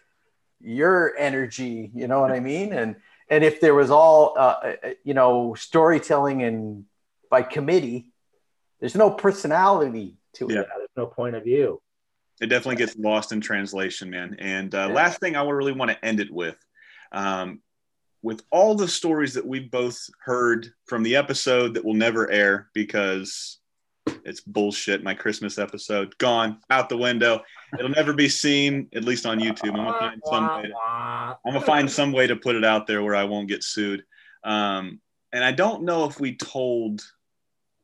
your energy, you know what I mean? And and if there was all uh, uh, you know storytelling and by committee, there's no personality to it. Yeah. there's no point of view. It definitely gets lost in translation, man. And uh, last thing I would really want to end it with, um, with all the stories that we've both heard from the episode that will never air because it's bullshit. My Christmas episode gone out the window. It'll never be seen, at least on YouTube. I'm gonna find some way. To, I'm gonna find some way to put it out there where I won't get sued. Um, and I don't know if we told.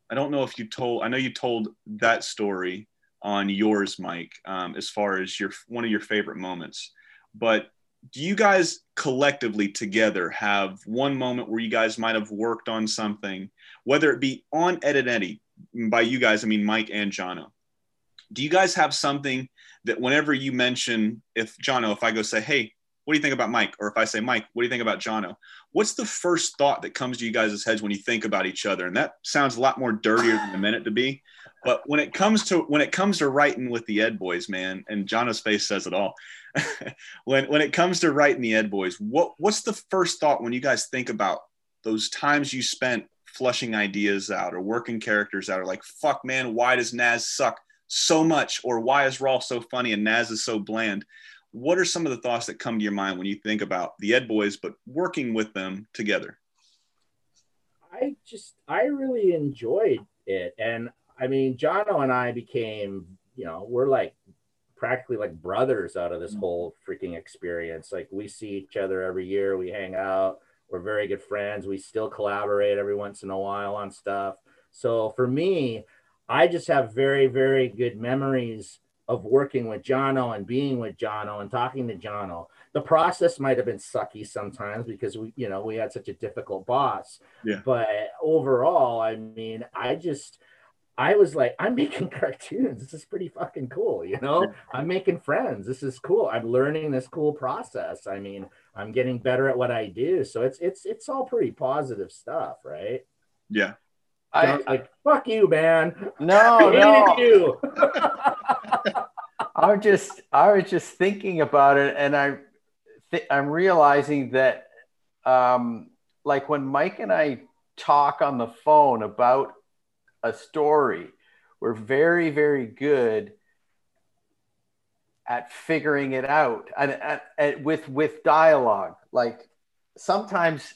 I don't know if you told. I know you told that story on yours, Mike, um, as far as your one of your favorite moments. But do you guys collectively together have one moment where you guys might have worked on something, whether it be on Ed Edd n Eddy? By you guys, I mean Mike and Jono. Do you guys have something that whenever you mention, if Jono, if I go say, hey, what do you think about Mike? Or if I say, Mike, what do you think about Jono? What's the first thought that comes to you guys' heads when you think about each other? And that sounds a lot more dirtier than the minute to be. But when it comes to when it comes to writing with the Ed Boys, man, and Jono's face says it all. when when it comes to writing the Ed Boys, what what's the first thought when you guys think about those times you spent flushing ideas out or working characters out, or like, fuck, man, why does Nazz suck so much, or why is Rolf so funny and Nazz is so bland? What are some of the thoughts that come to your mind when you think about the Ed Boys, but working with them together? I just I really enjoyed it, and I mean, Jono and I became, you know, we're like practically like brothers out of this mm-hmm. whole freaking experience. Like we see each other every year, we hang out, we're very good friends. We still collaborate every once in a while on stuff. So for me, I just have very very good memories of working with Jono and being with Jono and talking to Jono. The process might have been sucky sometimes because we, you know, we had such a difficult boss. Yeah. But overall, I mean, I just I was like, I'm making cartoons. This is pretty fucking cool, you know? I'm making friends. This is cool. I'm learning this cool process. I mean, I'm getting better at what I do. So it's it's it's all pretty positive stuff, right? Yeah. John's I, like, fuck you, man. no, I no. you. I'm just I was just thinking about it, and I th- I'm realizing that um, like when Mike and I talk on the phone about a story, we're very very good at figuring it out and, and, and with with dialogue. Like sometimes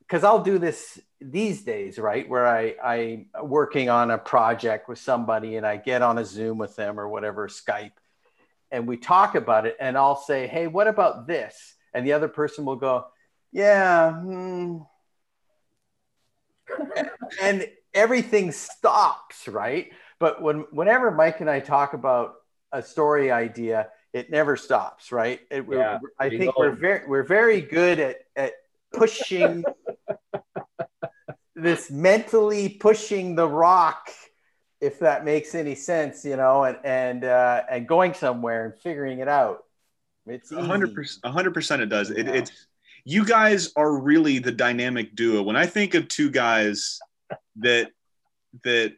because I'll do this these days, right? Where I I working on a project with somebody and I get on a Zoom with them or whatever Skype, and we talk about it, and I'll say, "Hey, what about this?" And the other person will go, "Yeah," hmm." and everything stops, right? But when whenever Mike and I talk about a story idea, it never stops, right? It, we're- Yeah, I think we're very we're very good at at pushing this mentally pushing the rock if that makes any sense you know and and uh, and going somewhere and figuring it out It's A 100% A hundred percent. It does. It, it's you guys are really the dynamic duo. When I think of two guys that that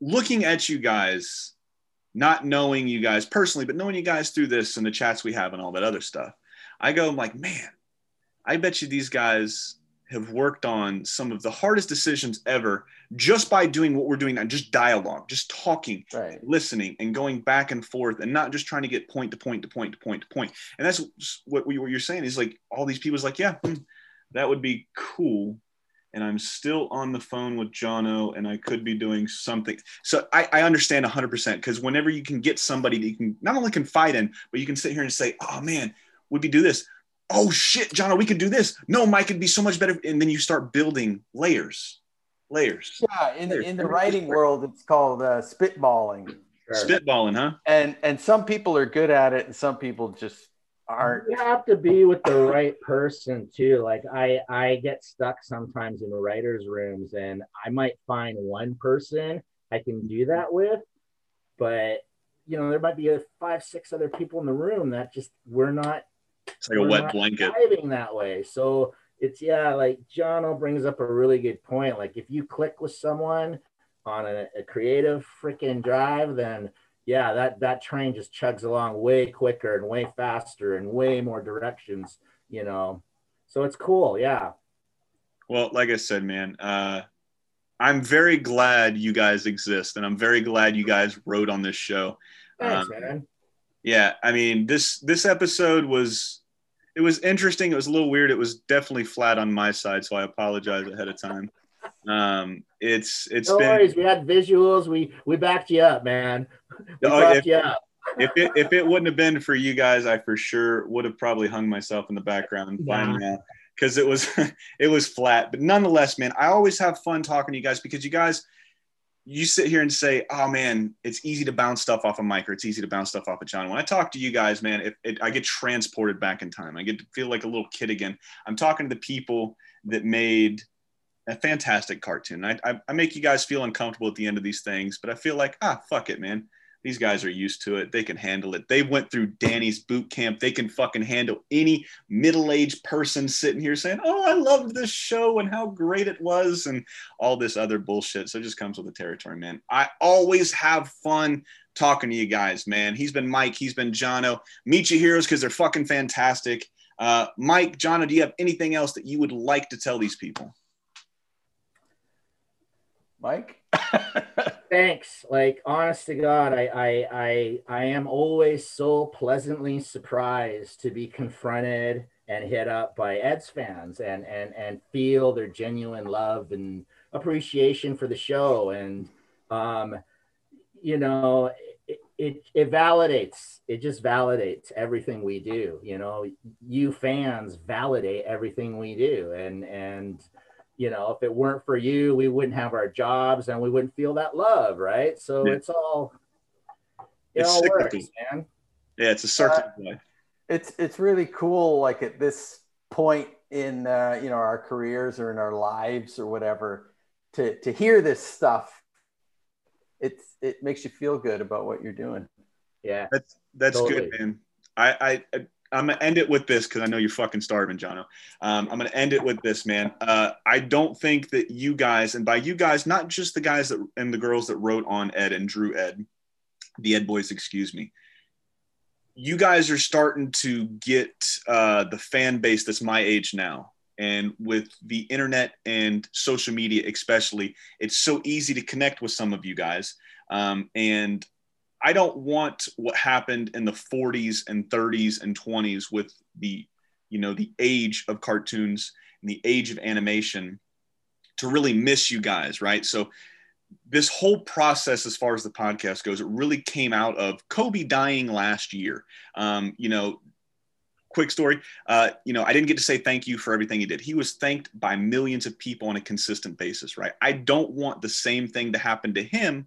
looking at you guys, not knowing you guys personally, but knowing you guys through this and the chats we have and all that other stuff, I go I'm like, man, I bet you these guys have worked on some of the hardest decisions ever just by doing what we're doing now, just dialogue, just talking Right. listening and going back and forth and not just trying to get point to point to point to point to point. And that's what, we, what you're saying is like all these people's like, yeah, hmm, that would be cool. And I'm still on the phone with Jono and I could be doing something. So I, I understand 100% because whenever you can get somebody that you can not only confide in, but you can sit here and say, oh man, would we do this? Oh shit, Jono, we could do this. No, Mike could be so much better. And then you start building layers, layers. Yeah, in the, in the writing world, it's called uh, spitballing, Spitballing, huh? and and some people are good at it, and some people just aren't. You have to be with the right person too. Like I, I get stuck sometimes in writers' rooms, and I might find one person I can do that with, but you know there might be a five, six other people in the room that just we're not It's like a wet blanket. Driving that way. So it's yeah, like John brings up a really good point. Like if you click with someone on a, a creative freaking drive, then yeah, that that train just chugs along way quicker and way faster and way more directions, you know. So it's cool, yeah. Well, like I said, man, uh, I'm very glad you guys exist, and I'm very glad you guys wrote on this show. Thanks, Um, man. Yeah, I mean this this episode was it was interesting. It was a little weird. It was definitely flat on my side, so I apologize ahead of time. Um, it's it's No been worries, we had visuals. We we backed you up, man. We Oh, backed if- you up. if it if it wouldn't have been for you guys, I for sure would have probably hung myself in the background Yeah. because it was it was flat. But nonetheless, man, I always have fun talking to you guys because you guys you sit here and say, "Oh man, it's easy to bounce stuff off a mic, or it's easy to bounce stuff off a John." When I talk to you guys, man, it, it, I get transported back in time. I get to feel like a little kid again. I'm talking to the people that made a fantastic cartoon. I, I, I make you guys feel uncomfortable at the end of these things, but I feel like, ah, fuck it, man. These guys are used to it. They can handle it. They went through Danny's boot camp. They can fucking handle any middle-aged person sitting here saying, "Oh, I loved this show and how great it was," and all this other bullshit. So it just comes with the territory, man. I always have fun talking to you guys, man. He's been Mike. He's been Jono. Meet your heroes because they're fucking fantastic. Uh, Mike, Jono, do you have anything else that you would like to tell these people? Mike. thanks. Like honest to god I, I i i am always so pleasantly surprised to be confronted and hit up by ed's fans and and and feel their genuine love and appreciation for the show. And um you know it, it it validates it just validates everything we do. You know you fans validate everything we do. And and you know, if it weren't for you, we wouldn't have our jobs and we wouldn't feel that love, right? So Yeah. it's all it It's all cyclical. works, man. Yeah, it's a circle of life. it's it's really cool like at this point in uh, you know our careers or in our lives or whatever to to hear this stuff it's it makes you feel good about what you're doing Yeah. That's that's Totally. good, man. I, I I'm gonna end it with this because I know you're fucking starving, Jono. Um, I'm gonna end it with this, man. Uh, I don't think that you guys, and by you guys, not just the guys that and the girls that wrote on Ed and drew Ed, the Ed boys, excuse me. You guys are starting to get uh, the fan base that's my age now, and with the internet and social media, especially, it's so easy to connect with some of you guys. Um, and I don't want what happened in the 40s and 30s and 20s with the, you know, the age of cartoons and the age of animation to really miss you guys, right? So this whole process, as far as the podcast goes, it really came out of Kobe dying last year. Um, you know, quick story. Uh, you know, I didn't get to say thank you for everything he did. He was thanked by millions of people on a consistent basis, right? I don't want the same thing to happen to him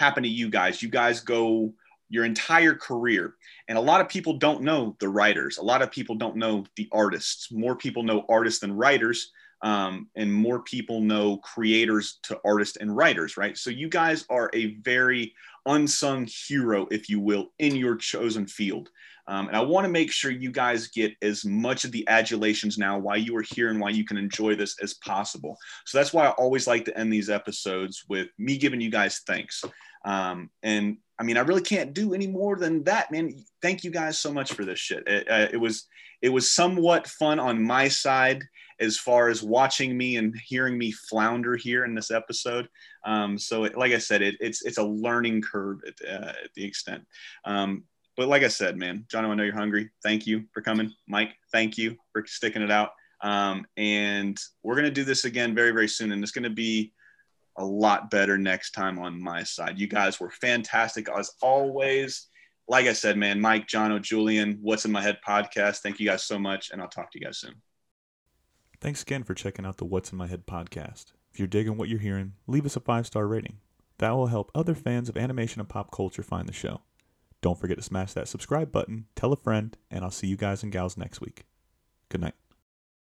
happen to you guys. You guys go your entire career. And a lot of people don't know the writers. A lot of people don't know the artists. More people know artists than writers. um, and more people know creators to artists and writers, right? So you guys are a very unsung hero, if you will, in your chosen field. Um, and I want to make sure you guys get as much of the adulations now why you are here and why you can enjoy this as possible. So that's why I always like to end these episodes with me giving you guys thanks. Um, and I mean, I really can't do any more than that, man. Thank you guys so much for this shit. It, uh, it was it was somewhat fun on my side as far as watching me and hearing me flounder here in this episode. Um, so, it, like I said, it, it's it's a learning curve at, uh, at the extent. Um, but like I said, man, John, I know you're hungry. Thank you for coming, Mike. Thank you for sticking it out. Um, and we're gonna do this again very very soon, and it's gonna be a lot better next time on my side. You guys were fantastic as always. Like I said, man, Mike, John, Julian, What's in My Head podcast. Thank you guys so much, and I'll talk to you guys soon. Thanks again for checking out the What's in My Head podcast. If you're digging what you're hearing, leave us a five star rating. That will help other fans of animation and pop culture find the show. Don't forget to smash that subscribe button, tell a friend, and I'll see you guys and gals next week. Good night.